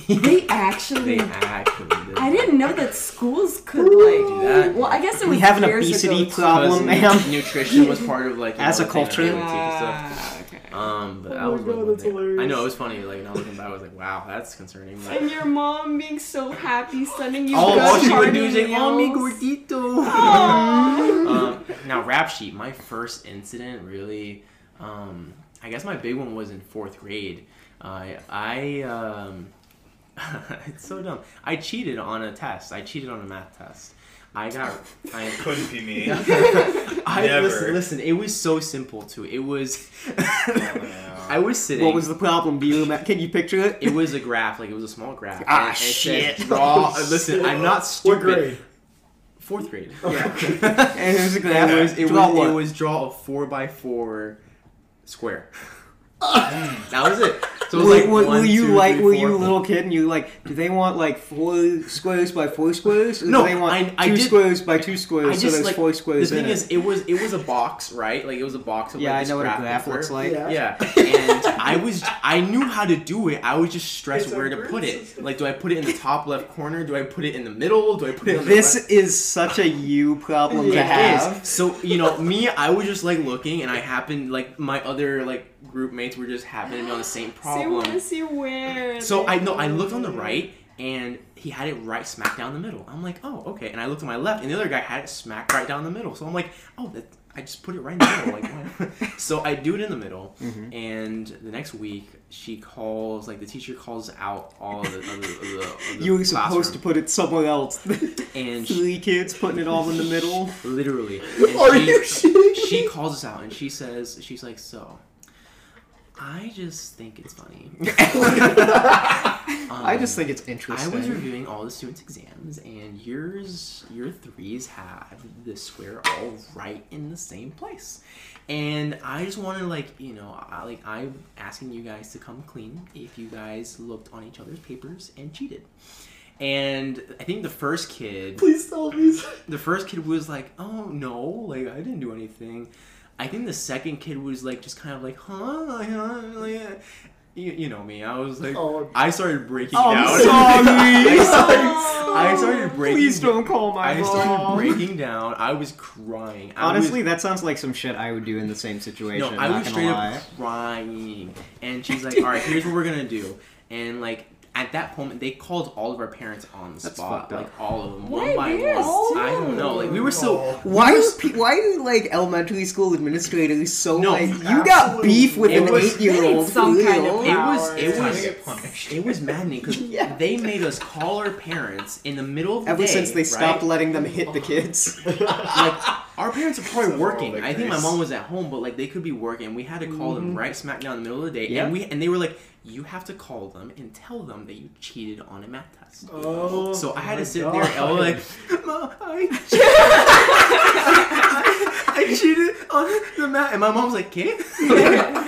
They actually. they actually did. I didn't know that schools could like do that. Well, I guess it was We have an obesity ago, problem, Because ma'am. Nutrition was part of like As know, a the thing culture. that they would teach and stuff. Okay. Um, but Oh my was God, that's thing. hilarious. I know it was funny. Like now looking back, I was like, wow, that's concerning. But And your mom being so happy sending you good all she would do is "Oh, mi gordito." Um, now rap sheet. My first incident really, um, I guess my big one was in fourth grade. I I um, it's so dumb. I cheated on a test. I cheated on a math test. I got I. Couldn't be me. I Never. listen, listen. It was so simple too. It was. I was sitting. What was the problem? Do you can you picture it? It was a graph, like it was a small graph. Ah, and it said, shit. Draw. listen, I'm not What stupid. grade? Fourth grade. Yeah. and it was a It graph. was it was, what? it was draw a four by four square. that was it. So it was like were, one, were you two, like three, were four. you a little kid and you like do they want like four squares by four squares or No, do they want I- I two did- squares by two squares I so just there's like four squares. the thing in is it? it was it was a box right like it was a box of Yeah, like, I know what a graph graph paper. looks like. Yeah. Yeah, and I was I knew how to do it. I was just stressed It's where to put it. system. Like, do I put it in the top left corner? Do I put it in the middle? Do I put it? On the This is such a you problem It to have. is. So you know, me, I was just like looking, and I happened like my other like group mates were just happening to be on the same So you want to problem. see where? So I know I looked on the right, and he had it right smack down the middle. I'm like, oh okay. And I looked on my left, and the other guy had it smack right down the middle. So I'm like, oh, that, I just put it right in the middle. Like, so I do it in the middle, Mm-hmm. and the next week she calls, like the teacher calls out all of the, of the, of the, of the You were supposed to put it somewhere else. and she, Three kids putting it all in the middle. literally. And Are she, you shitting she calls us out and she says, she's like, so, I just think it's funny. Um, I just think it's interesting. I was reviewing all the students' exams, and yours, your threes had the square all right in the same place. And I just wanted, like, you know, I, like I'm asking you guys to come clean if you guys looked on each other's papers and cheated. And I think the first kid, Please tell me. the first kid was like, "Oh no, like I didn't do anything." I think the second kid was like, just kind of like, "Huh?" Uh, you, you know me. I was like, Oh. I started breaking I'm down. sorry. I started, I started breaking. Please don't call my I started mom. breaking down. I was crying. I Honestly, was, that sounds like some shit I would do in the same situation. no, I was straight lie. up crying. And she's like, "All right, here's what we're gonna do." And like, at that moment they called all of our parents on the That's spot, fucked up. like all of them, Why one by theirs one. too? I don't know. Like we were so. Why do pe- why do like elementary school administrators so No, like you got beef with It an was- eight year old? some kind of It was it It's time was get punished. it was maddening because Yeah. they made us call our parents in the middle of the Ever day. since they stopped right? letting them hit the kids. like our parents are probably Some working. old I think my victories. mom was at home, but like they could be working. We had to call them mm-hmm. right smack down in the middle of the day, Yeah. and we and they were like, "You have to call them and tell them that you cheated on a math test." Oh, So I had to sit God. there and I was like, "Ma, I, I cheated on the math," and my mom's like, "Kid,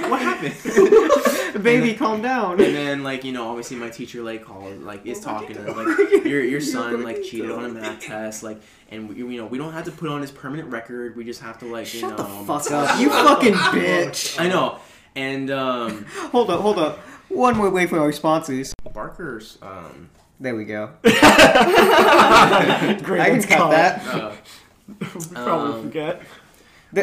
what happened?" Baby, calm down. And then, like you know, obviously my teacher like called, like is talking to them, like your your son like cheated on a math test, like, and we, you know we don't have to put on his permanent record. We just have to like you Shut know. the fuck up, you fucking bitch. I know, and um, Hold up, hold up. One more way for our sponsors. Barker's um, There we go. Great, I can cut that. uh. Probably Um, forget.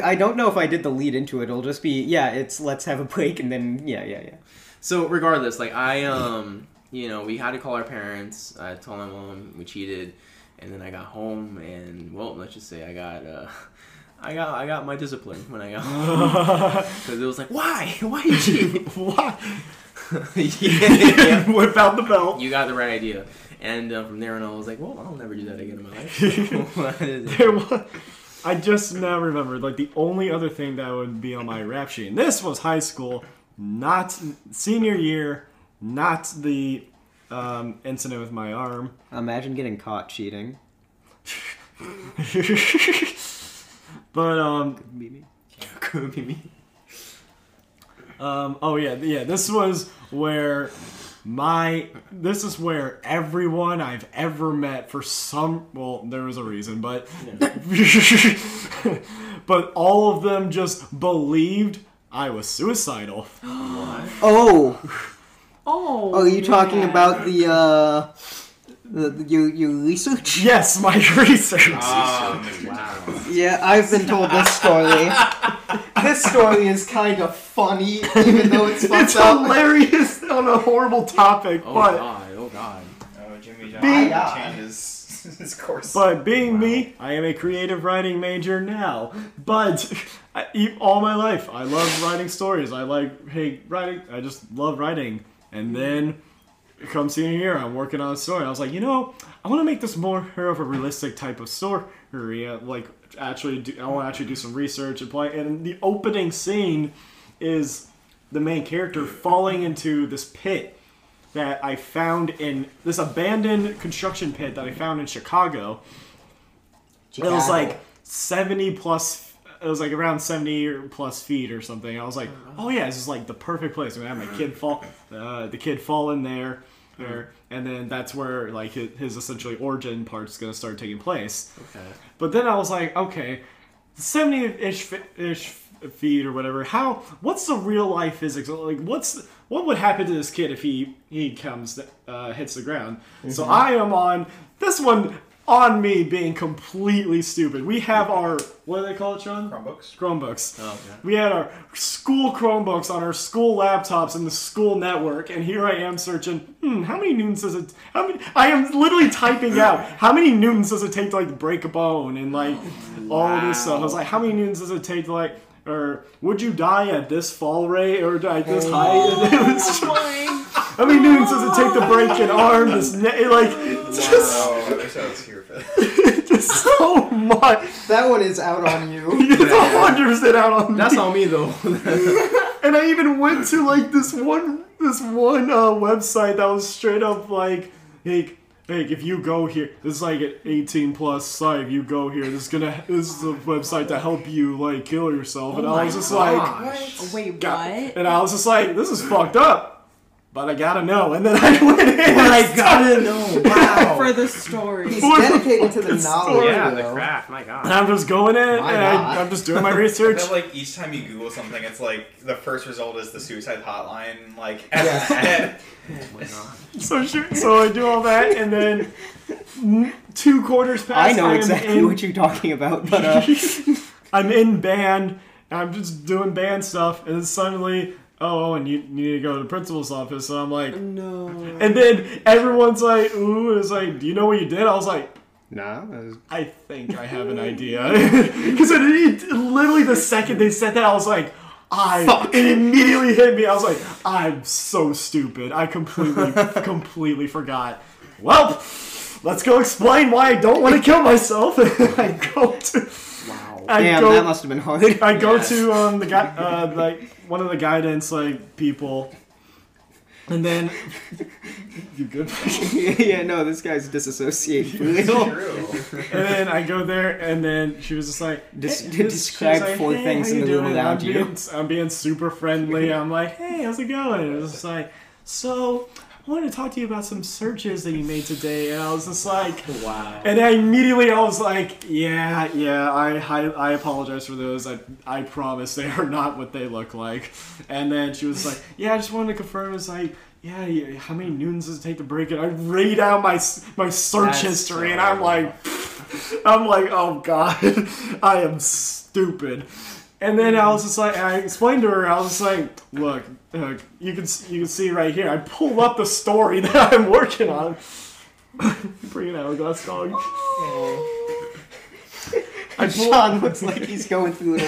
I don't know if I did the lead into it. It'll just be yeah. It's let's have a break and then yeah, yeah, yeah. so regardless, like I um, you know, we had to call our parents. I told my mom we cheated, and then I got home, and well, let's just say I got uh. I got I got my discipline when I got home because it was like why why you cheat Why? Yeah, Whip out the belt. you got the right idea. And uh, from there on I was like well I'll never do that again in my life. There was, I just now remembered, like, the only other thing that would be on my rap sheet, and this was high school, not senior year, not the um, incident with my arm. Imagine getting caught cheating. but, um, could be me Um, oh yeah, yeah. This was where my this is where everyone I've ever met for some well, there was a reason, but but all of them just believed I was suicidal. Oh, Oh. oh, are you talking about the uh, the, the your your research? Yes, my research. Um, wow Yeah, I've been told this story. this story is kind of funny, even though it's fucked it's up. hilarious on a horrible topic, oh but god oh god oh, Jimmy Being- Johnson changes his course. But being me, I am a creative writing major now. But I, all my life, I love writing stories. I like, hey, writing. I just love writing. And then, come senior year, I'm working on a story. I was like, you know, I want to make this more of a realistic type of story. Like, actually, do, I want to actually do some research and play. And the opening scene is the main character falling into this pit that I found in this abandoned construction pit that I found in Chicago. It was like 70 plus it was like around 70 or plus feet or something. I was like, "Oh yeah, this is like the perfect place. I'm gonna have my kid fall uh, the kid fall in there." There, and then that's where like his, his essentially origin part's gonna start taking place. okay But then I was like, okay, seventy ish ish feet or whatever. How? What's the real life physics? Like, what's what would happen to this kid if he he comes uh, hits the ground? So I am on this one on me being completely stupid. We have our what do they call it, Sean? Chromebooks. Chromebooks. oh okay We had our school Chromebooks on our school laptops in the school network, and here I am searching. Hmm, how many newtons does it? How many? I am literally typing out how many newtons does it take to like break a bone and like all this stuff. I was like, how many newtons does it take to like, or would you die at this fall rate or at this height? And it how many newtons does it take to break an arm? This ne- like Wow, I wish I was here for that. just so much. That one is out on you. It's a hundred percent out on me. that's on me though And I even went to like this one this one uh, website that was straight up like, hey, hey, if you go here, this is like an 18 plus site. If you go here, this is gonna this is a website to help you like kill yourself. and I was just like, Gosh. Wait, what? And I was just like, this is fucked up. But I gotta know, and then I went in. and I gotta know wow For the story. He's dedicated to the It's knowledge. yeah the craft my God. And I'm just going in, Why and not? I, I'm just doing my research. I research. feel like each time you Google something, it's like the first result is the suicide hotline. Like, Yeah. oh my god So sure, so I do all that, and then two quarters past, I know am exactly in- what you're talking about, but uh, I'm in band. and I'm just doing band stuff, and then suddenly oh, and you, you need to go to the principal's office. And I'm like, No. and then everyone's like, ooh, it's like, do you know what you did? I was like, Nah, was- I think I have an idea. Because it, it- literally the second they said that, I was like, I. Fuck. It immediately hit me. I was like, I'm so stupid. I completely, completely forgot. Well, let's go explain why I don't want to kill myself. I go to. Wow. I damn, go, that must have been hard. I go Yes. to um the guy uh like one of the guidance like people, and then you good. yeah, no, this guy's disassociated. real. true. And then I go there, and then she was just like, Des- hey, just- describe she was four "Hey, things how in you the room doing?" around I'm you. Being, I'm being super friendly. I'm like, hey, how's it going? And it was just like, so I wanted to talk to you about some searches that you made today. And I was just like, Wow. and I immediately I was like, yeah, yeah, I I, I apologize for those. I I promise they are not what they look like. And then she was like, yeah, I just wanted to confirm. It's like. Yeah, yeah, how many noons does it take to break it? I read out my my search That's history, and I'm like, I'm like, oh god, I am stupid. And then I was just like, I explained to her, I was just like, look, look, you can you can see right here. I pulled up the story that I'm working on. Bring it out, glass dog. I pull, Sean looks like he's going through it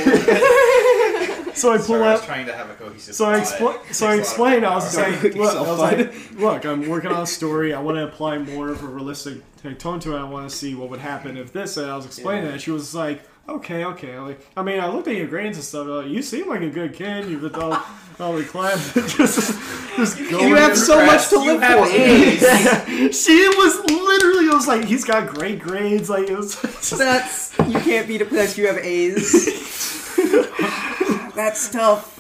all. so I pull Sorry, I was up. trying to have a cohesive So I thought. explain. So I Takes a lot of explained. I was willpower. like, look, I was like, look, I'm working on a story. I want to apply more of a realistic tone to it. I want to see what would happen if this. And I was explaining that. She was like, okay, okay. Like, I mean, I looked at your grades and stuff. Like, you seem like a good kid. You've been all, all the class. just, just going. You have so much to You live have for. A's. she was literally. It was like he's got great grades. Like it was. Just, That's you can't be depressed. You have A's. That's tough.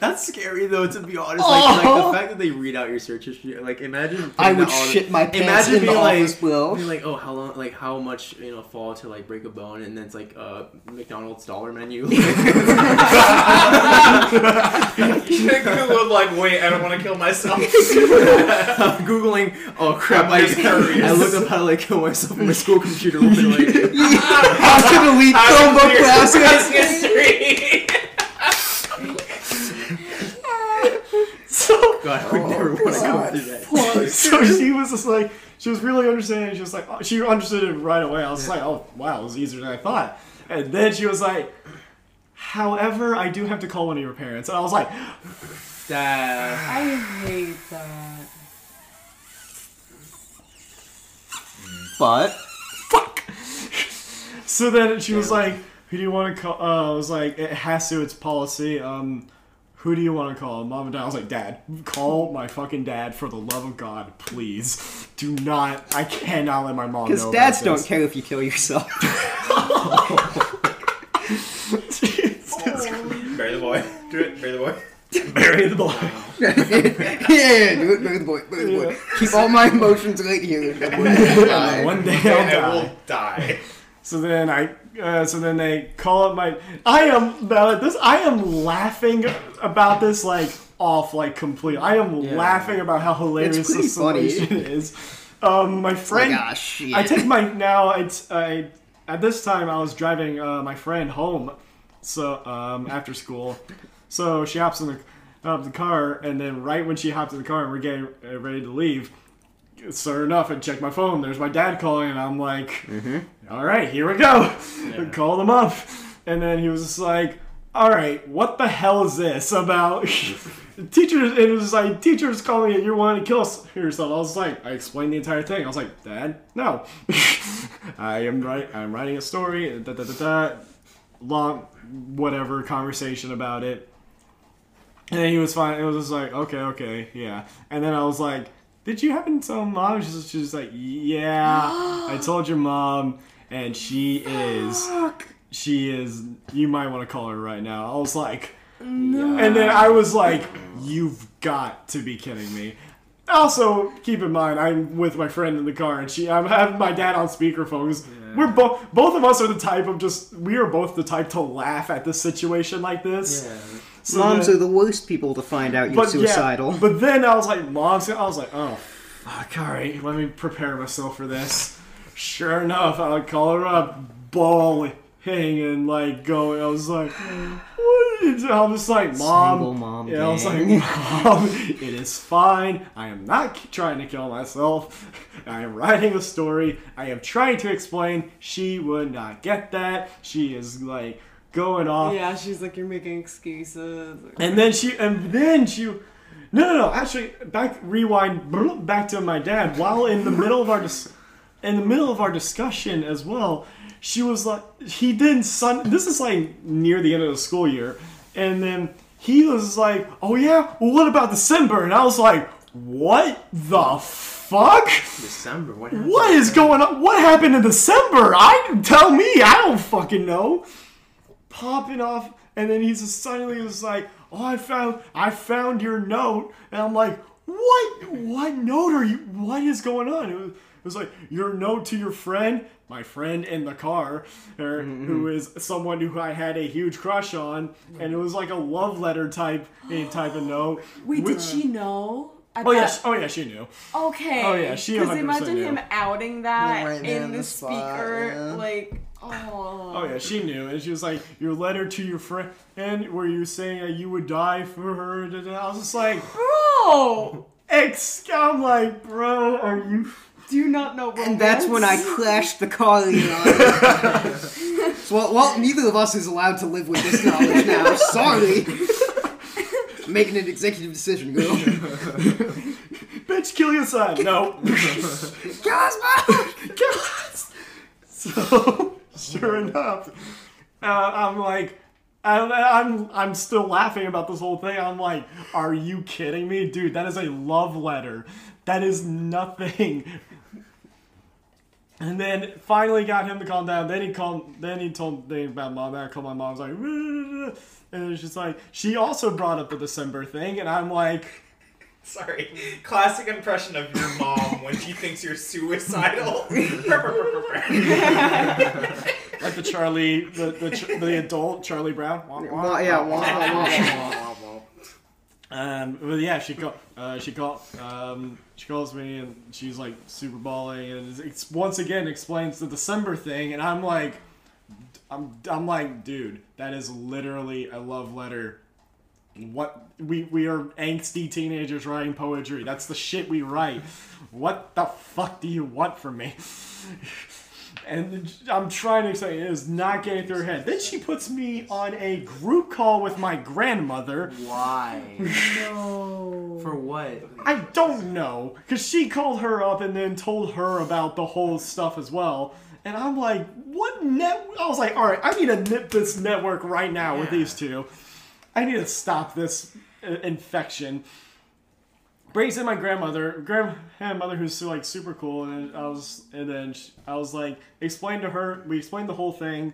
That's scary though, to be honest. Like, like the fact that they read out your search history. Like, imagine. I would that on- shit my pants Imagine in the being like, office, bro. being like, oh, how long? Like, how much you know fall to like break a bone, and then it's like uh McDonald's dollar menu. You should Google like, wait, I don't want to kill myself. I'm googling. Oh crap! I, I'm curious. I looked up how to like kill myself on my school computer. Open, like, How to delete Chromebook Class classes. history. So God, I would never want to go through that. so she was just like she was really understanding she was like oh, she understood it right away i was like oh wow it was easier than i thought and then she was like however i do have to call one of your parents and i was like That. I hate that. But fuck so then she was like who do you want to call uh, i was like it has to it's policy um who do you want to call mom and dad i was like dad call my fucking dad for the love of god please do not i cannot let my mom because dads about don't care if you kill yourself. this. Bury the boy. Do it. Bury the boy. bury the boy yeah, do it, bury the boy, bury the boy. Keep all my emotions right here. and that boy will die. one day i'll I die will die. So then I, uh, so then they call up my. I am Bella, this. I am laughing about this like off like complete. I am Yeah. laughing about how hilarious It's this funny. solution is. Um, my friend. ah. I take my now. It's I. At this time, I was driving uh, my friend home, so um, after school. So she hops in the, uh, the car, and then right when she hops in the car and we're getting uh, ready to leave, sure enough, I check my phone. There's my dad calling, and I'm like, "All right, here we go." Called him up, and then he was just like, "All right, what the hell is this about?" Teachers, and it was like teachers calling you. You're wanting to kill us yourself. I was like, I explained the entire thing. I was like, Dad, no, I am right. I'm writing a story. Da da da da. Long, whatever conversation about it. And then he was fine. It was just like, okay, okay, yeah. And then I was like, did you happen to tell mom? She's just like, yeah, I told your mom, and she is, she is. You might want to call her right now. I was like, No. and then I was like, you've got to be kidding me. Also, keep in mind, I'm with my friend in the car, and she, I'm having my dad on speakerphone. 'cause We're both, both of us are the type of just, we are both the type to laugh at this situation like this. Yeah. So Moms then- are the worst people to find out you're but suicidal. Yeah, but then I was like, mom's. I was like, oh, fuck. All right, let me prepare myself for this. Sure enough, I would call her up, bawling hanging, like going. I was like, what I'm just like, mom. Single mom Yeah, I was like, mom, it is fine. I am not trying to kill myself. I am writing a story. I am trying to explain. She would not get that. She is like going off. Yeah, she's like, you're making excuses. And then she, and then she, no, no, no. Actually, back rewind back to my dad. While in the middle of our dis- in the middle of our discussion as well, she was like, he didn't." son. This is like near the end of the school year, and then he was like, oh yeah, well what about December? And I was like, what the fuck? December. What happened? What is going on? What happened in December? I tell me. I don't fucking know. Popping off, and then he's just suddenly was like, "Oh, I found, I found your note," and I'm like, "What? What note are you? What is going on?" It was, like your note to your friend, my friend in the car, or, who mm-hmm. is someone who I had a huge crush on, and it was like a love letter type, eh, type of note. Wait, did she know? I Oh yeah, bet- she- oh yeah, she knew. Okay. Oh, yeah, she Because imagine knew. him outing that Right there in on the, the spot, speaker, yeah. like, oh. Oh yeah, she knew, and she was like, "Your letter to your friend, and where you saying that uh, you would die for her." da, da." I was just like, Bro, "Ex," I'm like, "Bro, are you?" Do you not know romance? And that's when I clashed the car, Leon. so, well, well, neither of us is allowed to live with this knowledge now. Sorry. Making an executive decision, girl. Bitch, kill your son. No. Kill us both! kill us. So, sure enough, uh, I'm like, I'm, I'm, I'm still laughing about this whole thing. I'm like, are you kidding me? Dude, that is a love letter. That is nothing. And then finally got him to calm down. Then he called. Then he told me about mom. Then I called my mom. I was like, and it's just like she also brought up the December thing, and I'm like, Sorry. Classic impression of your mom when she thinks you're suicidal. like the Charlie, the the, the adult Charlie Brown. Wah, wah. Well, yeah, wah, wah, wah. Um, but yeah, she called. Uh, she called. Um, she calls me and she's like super bawling and it's once again explains the December thing and I'm like, I'm I'm like, dude, that is literally a love letter. What we we are angsty teenagers writing poetry. That's the shit we write. What the fuck do you want from me? And I'm trying to explain it is not getting through her head. Then she puts me on a group call with my grandmother. Why? No. For what? I don't know, because she called her up and then told her about the whole stuff as well. And I'm like, what net? I was like, all right, I need to nip this network right now with these two. I need to stop this uh, infection. Brings in my grandmother, grandmother who's like super cool, and I was, and then sh I was like, explained to her, we explained the whole thing,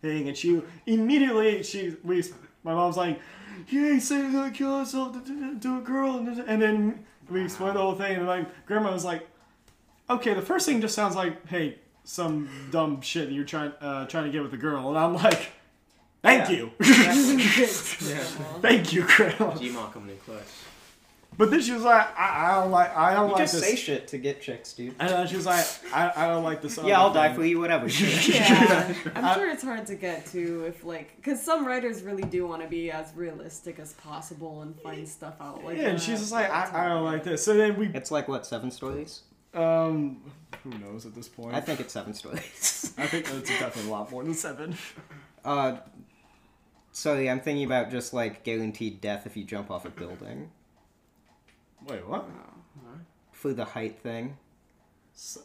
thing, and she immediately she we my mom's like, yeah, he said he's gonna kill himself to, to, to a girl, and, and then we explained the whole thing, and my grandma was like, okay, the first thing just sounds like, hey, some dumb shit that you're trying uh, trying to get with a girl, and I'm like, thank Yeah. you, thank you, grandma. Gmod coming in clutch. But then she was like, I, I don't like, I don't You like just this. say shit to get chicks, dude. And then she was like, I, I don't like this. Song. Yeah, I'll other die thing." for you, whatever. Yeah, I'm sure it's hard to get to if like, because some writers really do want to be as realistic as possible and find stuff out like. Yeah, and she's just like, I, I don't like this. So then we, It's like, what, seven stories? um, who knows at this point? I think it's seven stories. I think it's definitely a lot more than seven. Uh, sorry, I'm thinking about just like guaranteed death if you jump off a building. Wait, what? For the height thing. So,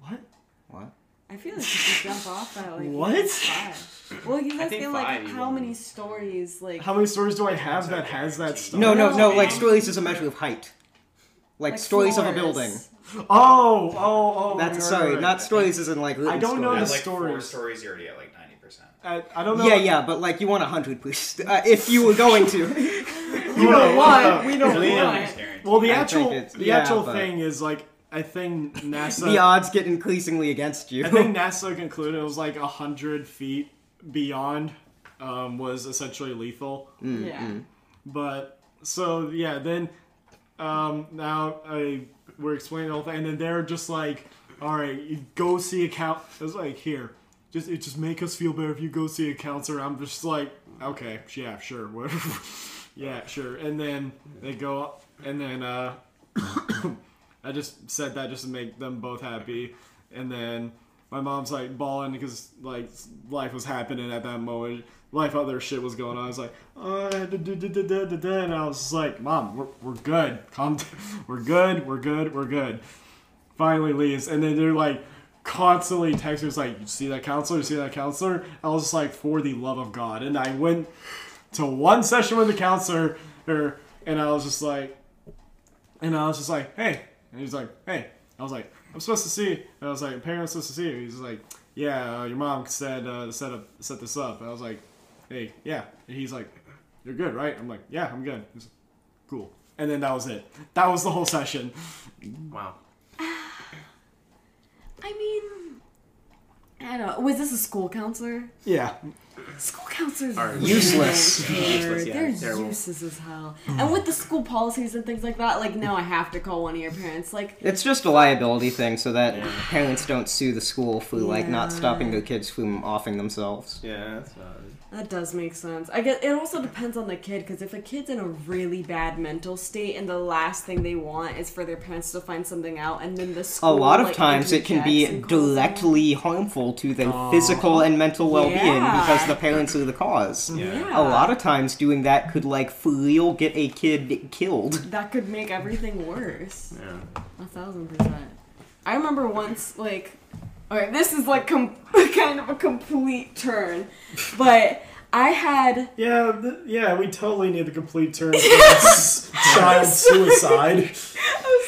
what? What? I feel like if you jump off that, like What? five. Well, you guys think feel like five how many stories like How many stories do I have that has that stuff? No, no, no, No. like stories is a measure of height. Like, like stories of a floors. building. Oh, oh, oh. That's right, sorry, right, not right. stories is in like written I don't know At the stories. like four stories. stories, you're already at like 90%. I, I don't know. Yeah, yeah, but like you want a hundred, please. Uh, if you were going to. We don't want. We don't want. Well, the I actual, the yeah, actual but- thing is like, I think NASA. the odds get increasingly against you. I think NASA concluded it was like a hundred feet beyond um, was essentially lethal. Yeah. But so yeah, then um, now I we're explaining the whole thing, and then they're just like, "All right, you go see a count." It was like, "Here, just it just make us feel better if you go see a counselor. I'm just like, okay, yeah, sure, whatever. yeah, sure. And then they go, and then uh, I just said that just to make them both happy. And then my mom's like bawling because like life was happening at that moment. Life other shit was going on. I was like, oh, and I was like, Mom, we're, we're good. Calm. We're good. We're good. We're good. Finally leaves, and then they're like constantly texting us like, you see that counselor? You see that counselor? I was just like, for the love of God. And I went to one session with the counselor, er, and I was just like, and I was just like, hey. And he's like, hey. I was like, I'm supposed to see. And I was like, parents supposed to see you. He's like, yeah, uh, your mom said uh, set up set this up. And I was like, hey, yeah. And he's like, you're good, right? I'm like, yeah, I'm good. He's like, cool. And then that was it. That was the whole session. Wow. I mean, I don't know. Was this a school counselor? Yeah. School counselors Are are useless. Useless, yeah, They're terrible. useless as hell. Mm. And with the school policies and things like that, like now I have to call one of your parents. Like, It's just a liability thing so that Yeah. parents don't sue the school for like not stopping their kids from offing themselves. Yeah, that's valid. That does make sense. I guess it also depends on the kid because if a kid's in a really bad mental state and the last thing they want is for their parents to find something out, and then the A lot of like, times it can be interjects and calls them- directly harmful to their Aw. physical and mental well-being Yeah. because the parents are the cause. Yeah. A lot of times doing that could like for real get a kid killed. that could make everything worse. Yeah. A thousand percent. I remember once, like, okay, this is like com- kind of a complete turn, but I had Yeah, th- yeah, we totally need the complete turn. for this child suicide.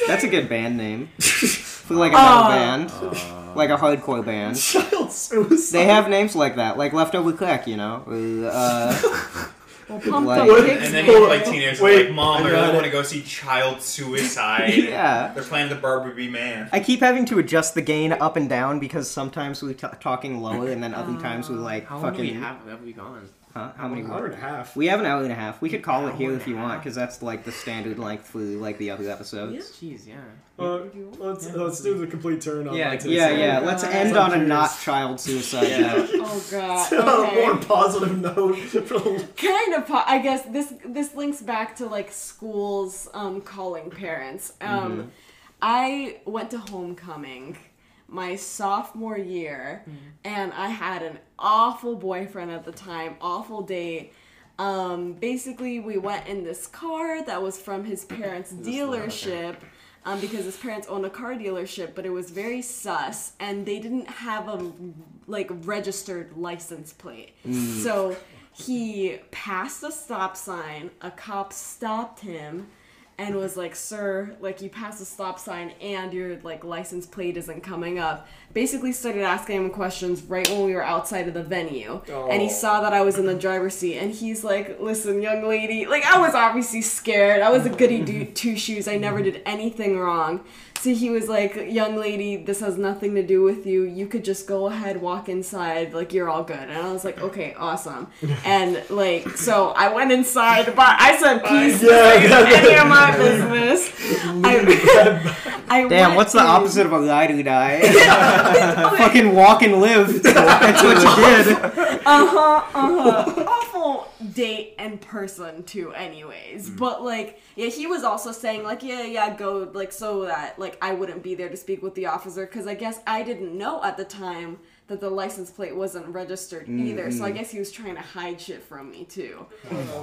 That's a good band name. for like a metal Aw. band. Uh. like a hardcore band. child suicide. They have names like that, like Leftover Crack, you know? Uh, uh well, pumped Like- up What? And then Hold you like on. teenagers Wait, like, Mom, I I got really it. want to go see Child Suicide. yeah. They're playing the Barbie Man. I keep having to adjust the gain up and down because sometimes we're t- talking lower and then other times we're uh, like How long do we have? Have we gone? Huh? How many? An hour and a half. We have an hour and a half. We could call it here if you want because that's like the standard length for like the other episodes. Yeah. Jeez, yeah. Uh, let's let's do the complete turn on Yeah, that. Yeah, yeah. Oh, Let's God. end I'm on a not child suicide Yeah. note. Oh god. On a more positive note. kind of. Po- I guess this this links back to like schools um, calling parents. Um, I went to homecoming my sophomore year, and I had an awful boyfriend at the time. Awful date. Um, basically, we went in this car that was from his parents' dealership. Um, because his parents owned a car dealership, but it was very sus, and they didn't have a like registered license plate. So he passed a stop sign. A cop stopped him and was like, "Sir, like you passed a stop sign and your like license plate isn't coming up." Basically, started asking him questions right when we were outside of the venue, and he Oh. saw that I was in the driver's seat, and he's like, "Listen, young lady, like I was obviously scared. I was a goody two shoes. I never did anything wrong." So he was like, "Young lady, this has nothing to do with you. You could just go ahead, walk inside. Like you're all good." And I was like, "Okay, awesome." And like, so I went inside, but I said, "Peace, Yeah, this yeah, ain't any of my business." I, I Damn, went what's the opposite of a ride or die? Fucking walk and live. That's what you did. uh-huh, uh-huh. Awful date and person too, anyways. Mm. But like, yeah, he was also saying like, yeah, yeah, go like so that like I wouldn't be there to speak with the officer because I guess I didn't know at the time that the license plate wasn't registered either. So I guess he was trying to hide shit from me too.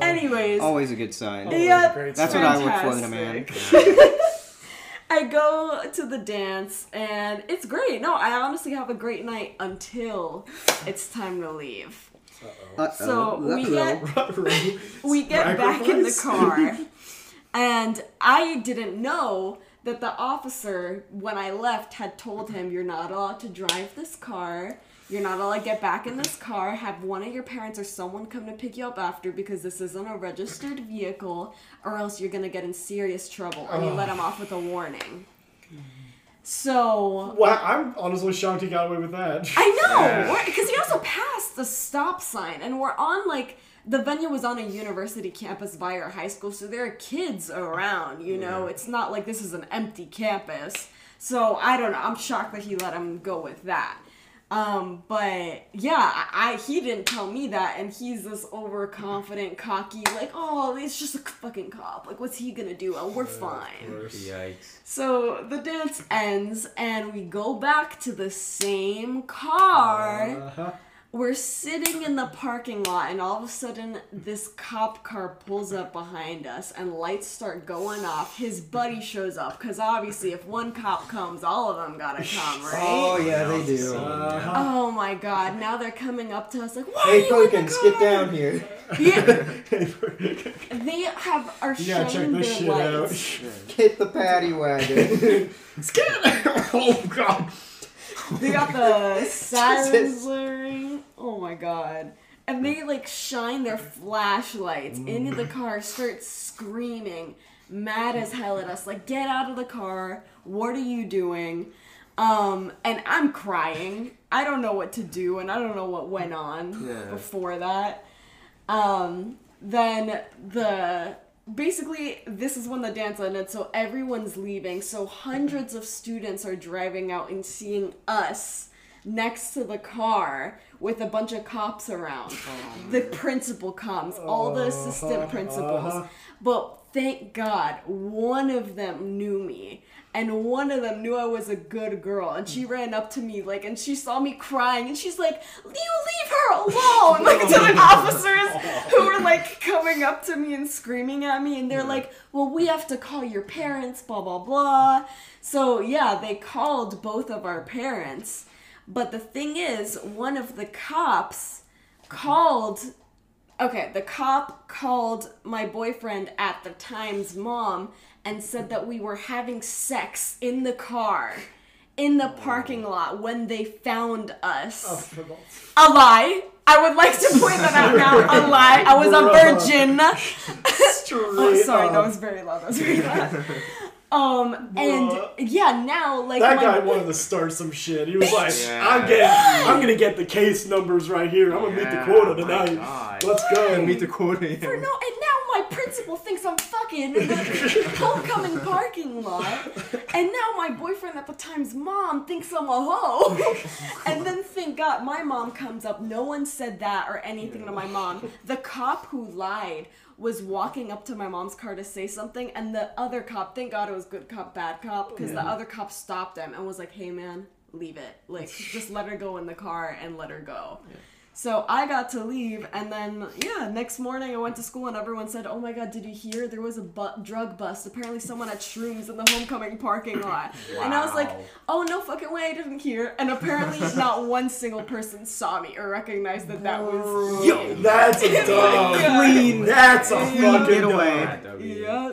Anyways, Always a good sign. yeah, Great That's sign. what I look for in a man. I go to the dance and it's great. No, I honestly have a great night until it's time to leave. Uh-oh. So we Uh-oh. get we get back in the car and i didn't know that the officer when i left had told him you're not allowed to drive this car. You're not allowed to get back in this car. Have one of your parents or someone come to pick you up after because this isn't a registered vehicle or else you're gonna get in serious trouble. And he let him off with a warning so Wow, I'm honestly shocked he got away with that. I know, because he also passed the stop sign, and we're on like the venue was on a university campus by our high school, so there are kids around. You know, it's not like this is an empty campus. So I don't know. I'm shocked that he let him go with that. Um, but yeah, I, I he didn't tell me that, and he's this overconfident, cocky, like, oh, it's just a fucking cop. Like, what's he gonna do? Oh, we're fine. Yikes. So the dance ends, and we go back to the same car. Uh-huh. We're sitting in the parking lot, and all of a sudden, this cop car pulls up behind us, and lights start going off. His buddy shows up, because obviously, if one cop comes, all of them gotta come, right? Oh yeah, they do. Uh-huh. Oh my god, now they're coming up to us like, why Hey are you in the Perkins, get down here. Yeah, they have are You gotta check shining this their shit out. lights. Hit the paddy wagon. oh god. They got the sirens blaring. Oh my god. And they like shine their flashlights into the car, start screaming, mad as hell at us, like, get out of the car, what are you doing? Um, and I'm crying. I don't know what to do, and I don't know what went on Yeah. before that. Um, then the basically this is when the dance ended so everyone's leaving. So hundreds of students are driving out and seeing us next to the car with a bunch of cops around. Oh, the principal comes all the assistant uh-huh. principals. But thank god one of them knew me and one of them knew I was a good girl, and she ran up to me like, and she saw me crying, and she's like, "You leave her alone!" Like to the officers who were like coming up to me and screaming at me, and they're like, "Well, we have to call your parents," blah blah blah. So yeah, they called both of our parents, but the thing is, one of the cops called okay, the cop called my boyfriend at the time's mom and said that we were having sex in the car in the parking lot when they found us. A lie. I would like to point that out now. A lie. I was a virgin. oh, sorry, that was very loud. That was very loud. Um, and Bruh. yeah, now like That my guy wanted to start some shit. He was like, Yeah. "I'm getting, I'm gonna get the case numbers right here. I'm gonna meet the quota tonight. God. Let's go." And meet the quota. For no, and now my principal thinks I'm fucking in the homecoming parking lot, and now my boyfriend at the time's mom thinks I'm a hoe. and then thank God my mom comes up. No one said that or anything to my mom. The cop who lied was walking up to my mom's car to say something, and the other cop, thank God it was good cop, bad cop, because the other cop stopped him and was like, "Hey man, leave it. Like just let her go in the car and let her go." So I got to leave, and then yeah, next morning I went to school, and everyone said, "Oh my God, did you hear? There was a bu- drug bust. Apparently, someone had shrooms in the homecoming parking lot." And I was like, "Oh no, fucking way, I didn't hear." And apparently, not one single person saw me or recognized that that was Yo, that's a dub. Clean. That's a fucking getaway. dub. Yeah.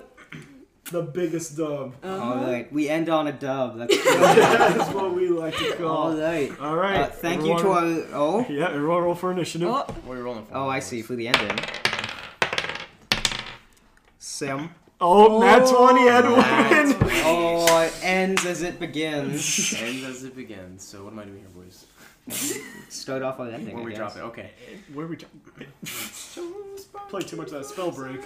The biggest dub. All right, we end on a dub. That's That's what we like to call. All right, all right. Uh, thank you to everyone- our. Oh. Yeah, everyone roll for initiative. Oh, What are you rolling for? Oh, I see. For the ending. Sim. Oh, Nat 20 Edwin. Nat 20. Oh, it ends as it begins. Ends as it begins. So what am I doing here, boys? Start off with ending. Where I we guess. drop it? Okay. Where we jump? Play too much of that Spellbreak.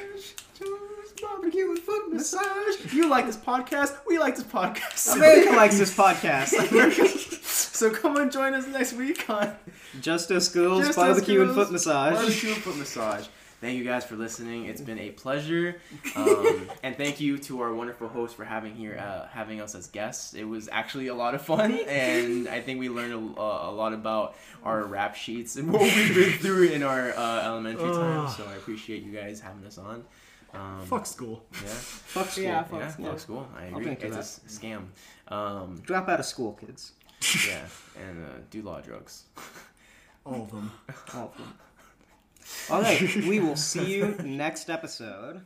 Barbecue and foot massage. You like this podcast? We like this podcast. America likes this podcast. so come and join us next week on Justice Schools, Just barbecue and foot massage. Barbecue and foot massage. Thank you guys for listening. It's been a pleasure, um, and thank you to our wonderful host for having here, uh, having us as guests. It was actually a lot of fun, and I think we learned a, a lot about our rap sheets and what we've been through in our uh, elementary time. So I appreciate you guys having us on. Um, Fuck school. Yeah, Fuck school. Yeah, fuck yeah, school. fuck school. I I'll agree. drink to It's a s- scam. Um, Drop out of school, kids. yeah, and uh, do law drugs. All of them. All of them. All right, we will see you next episode.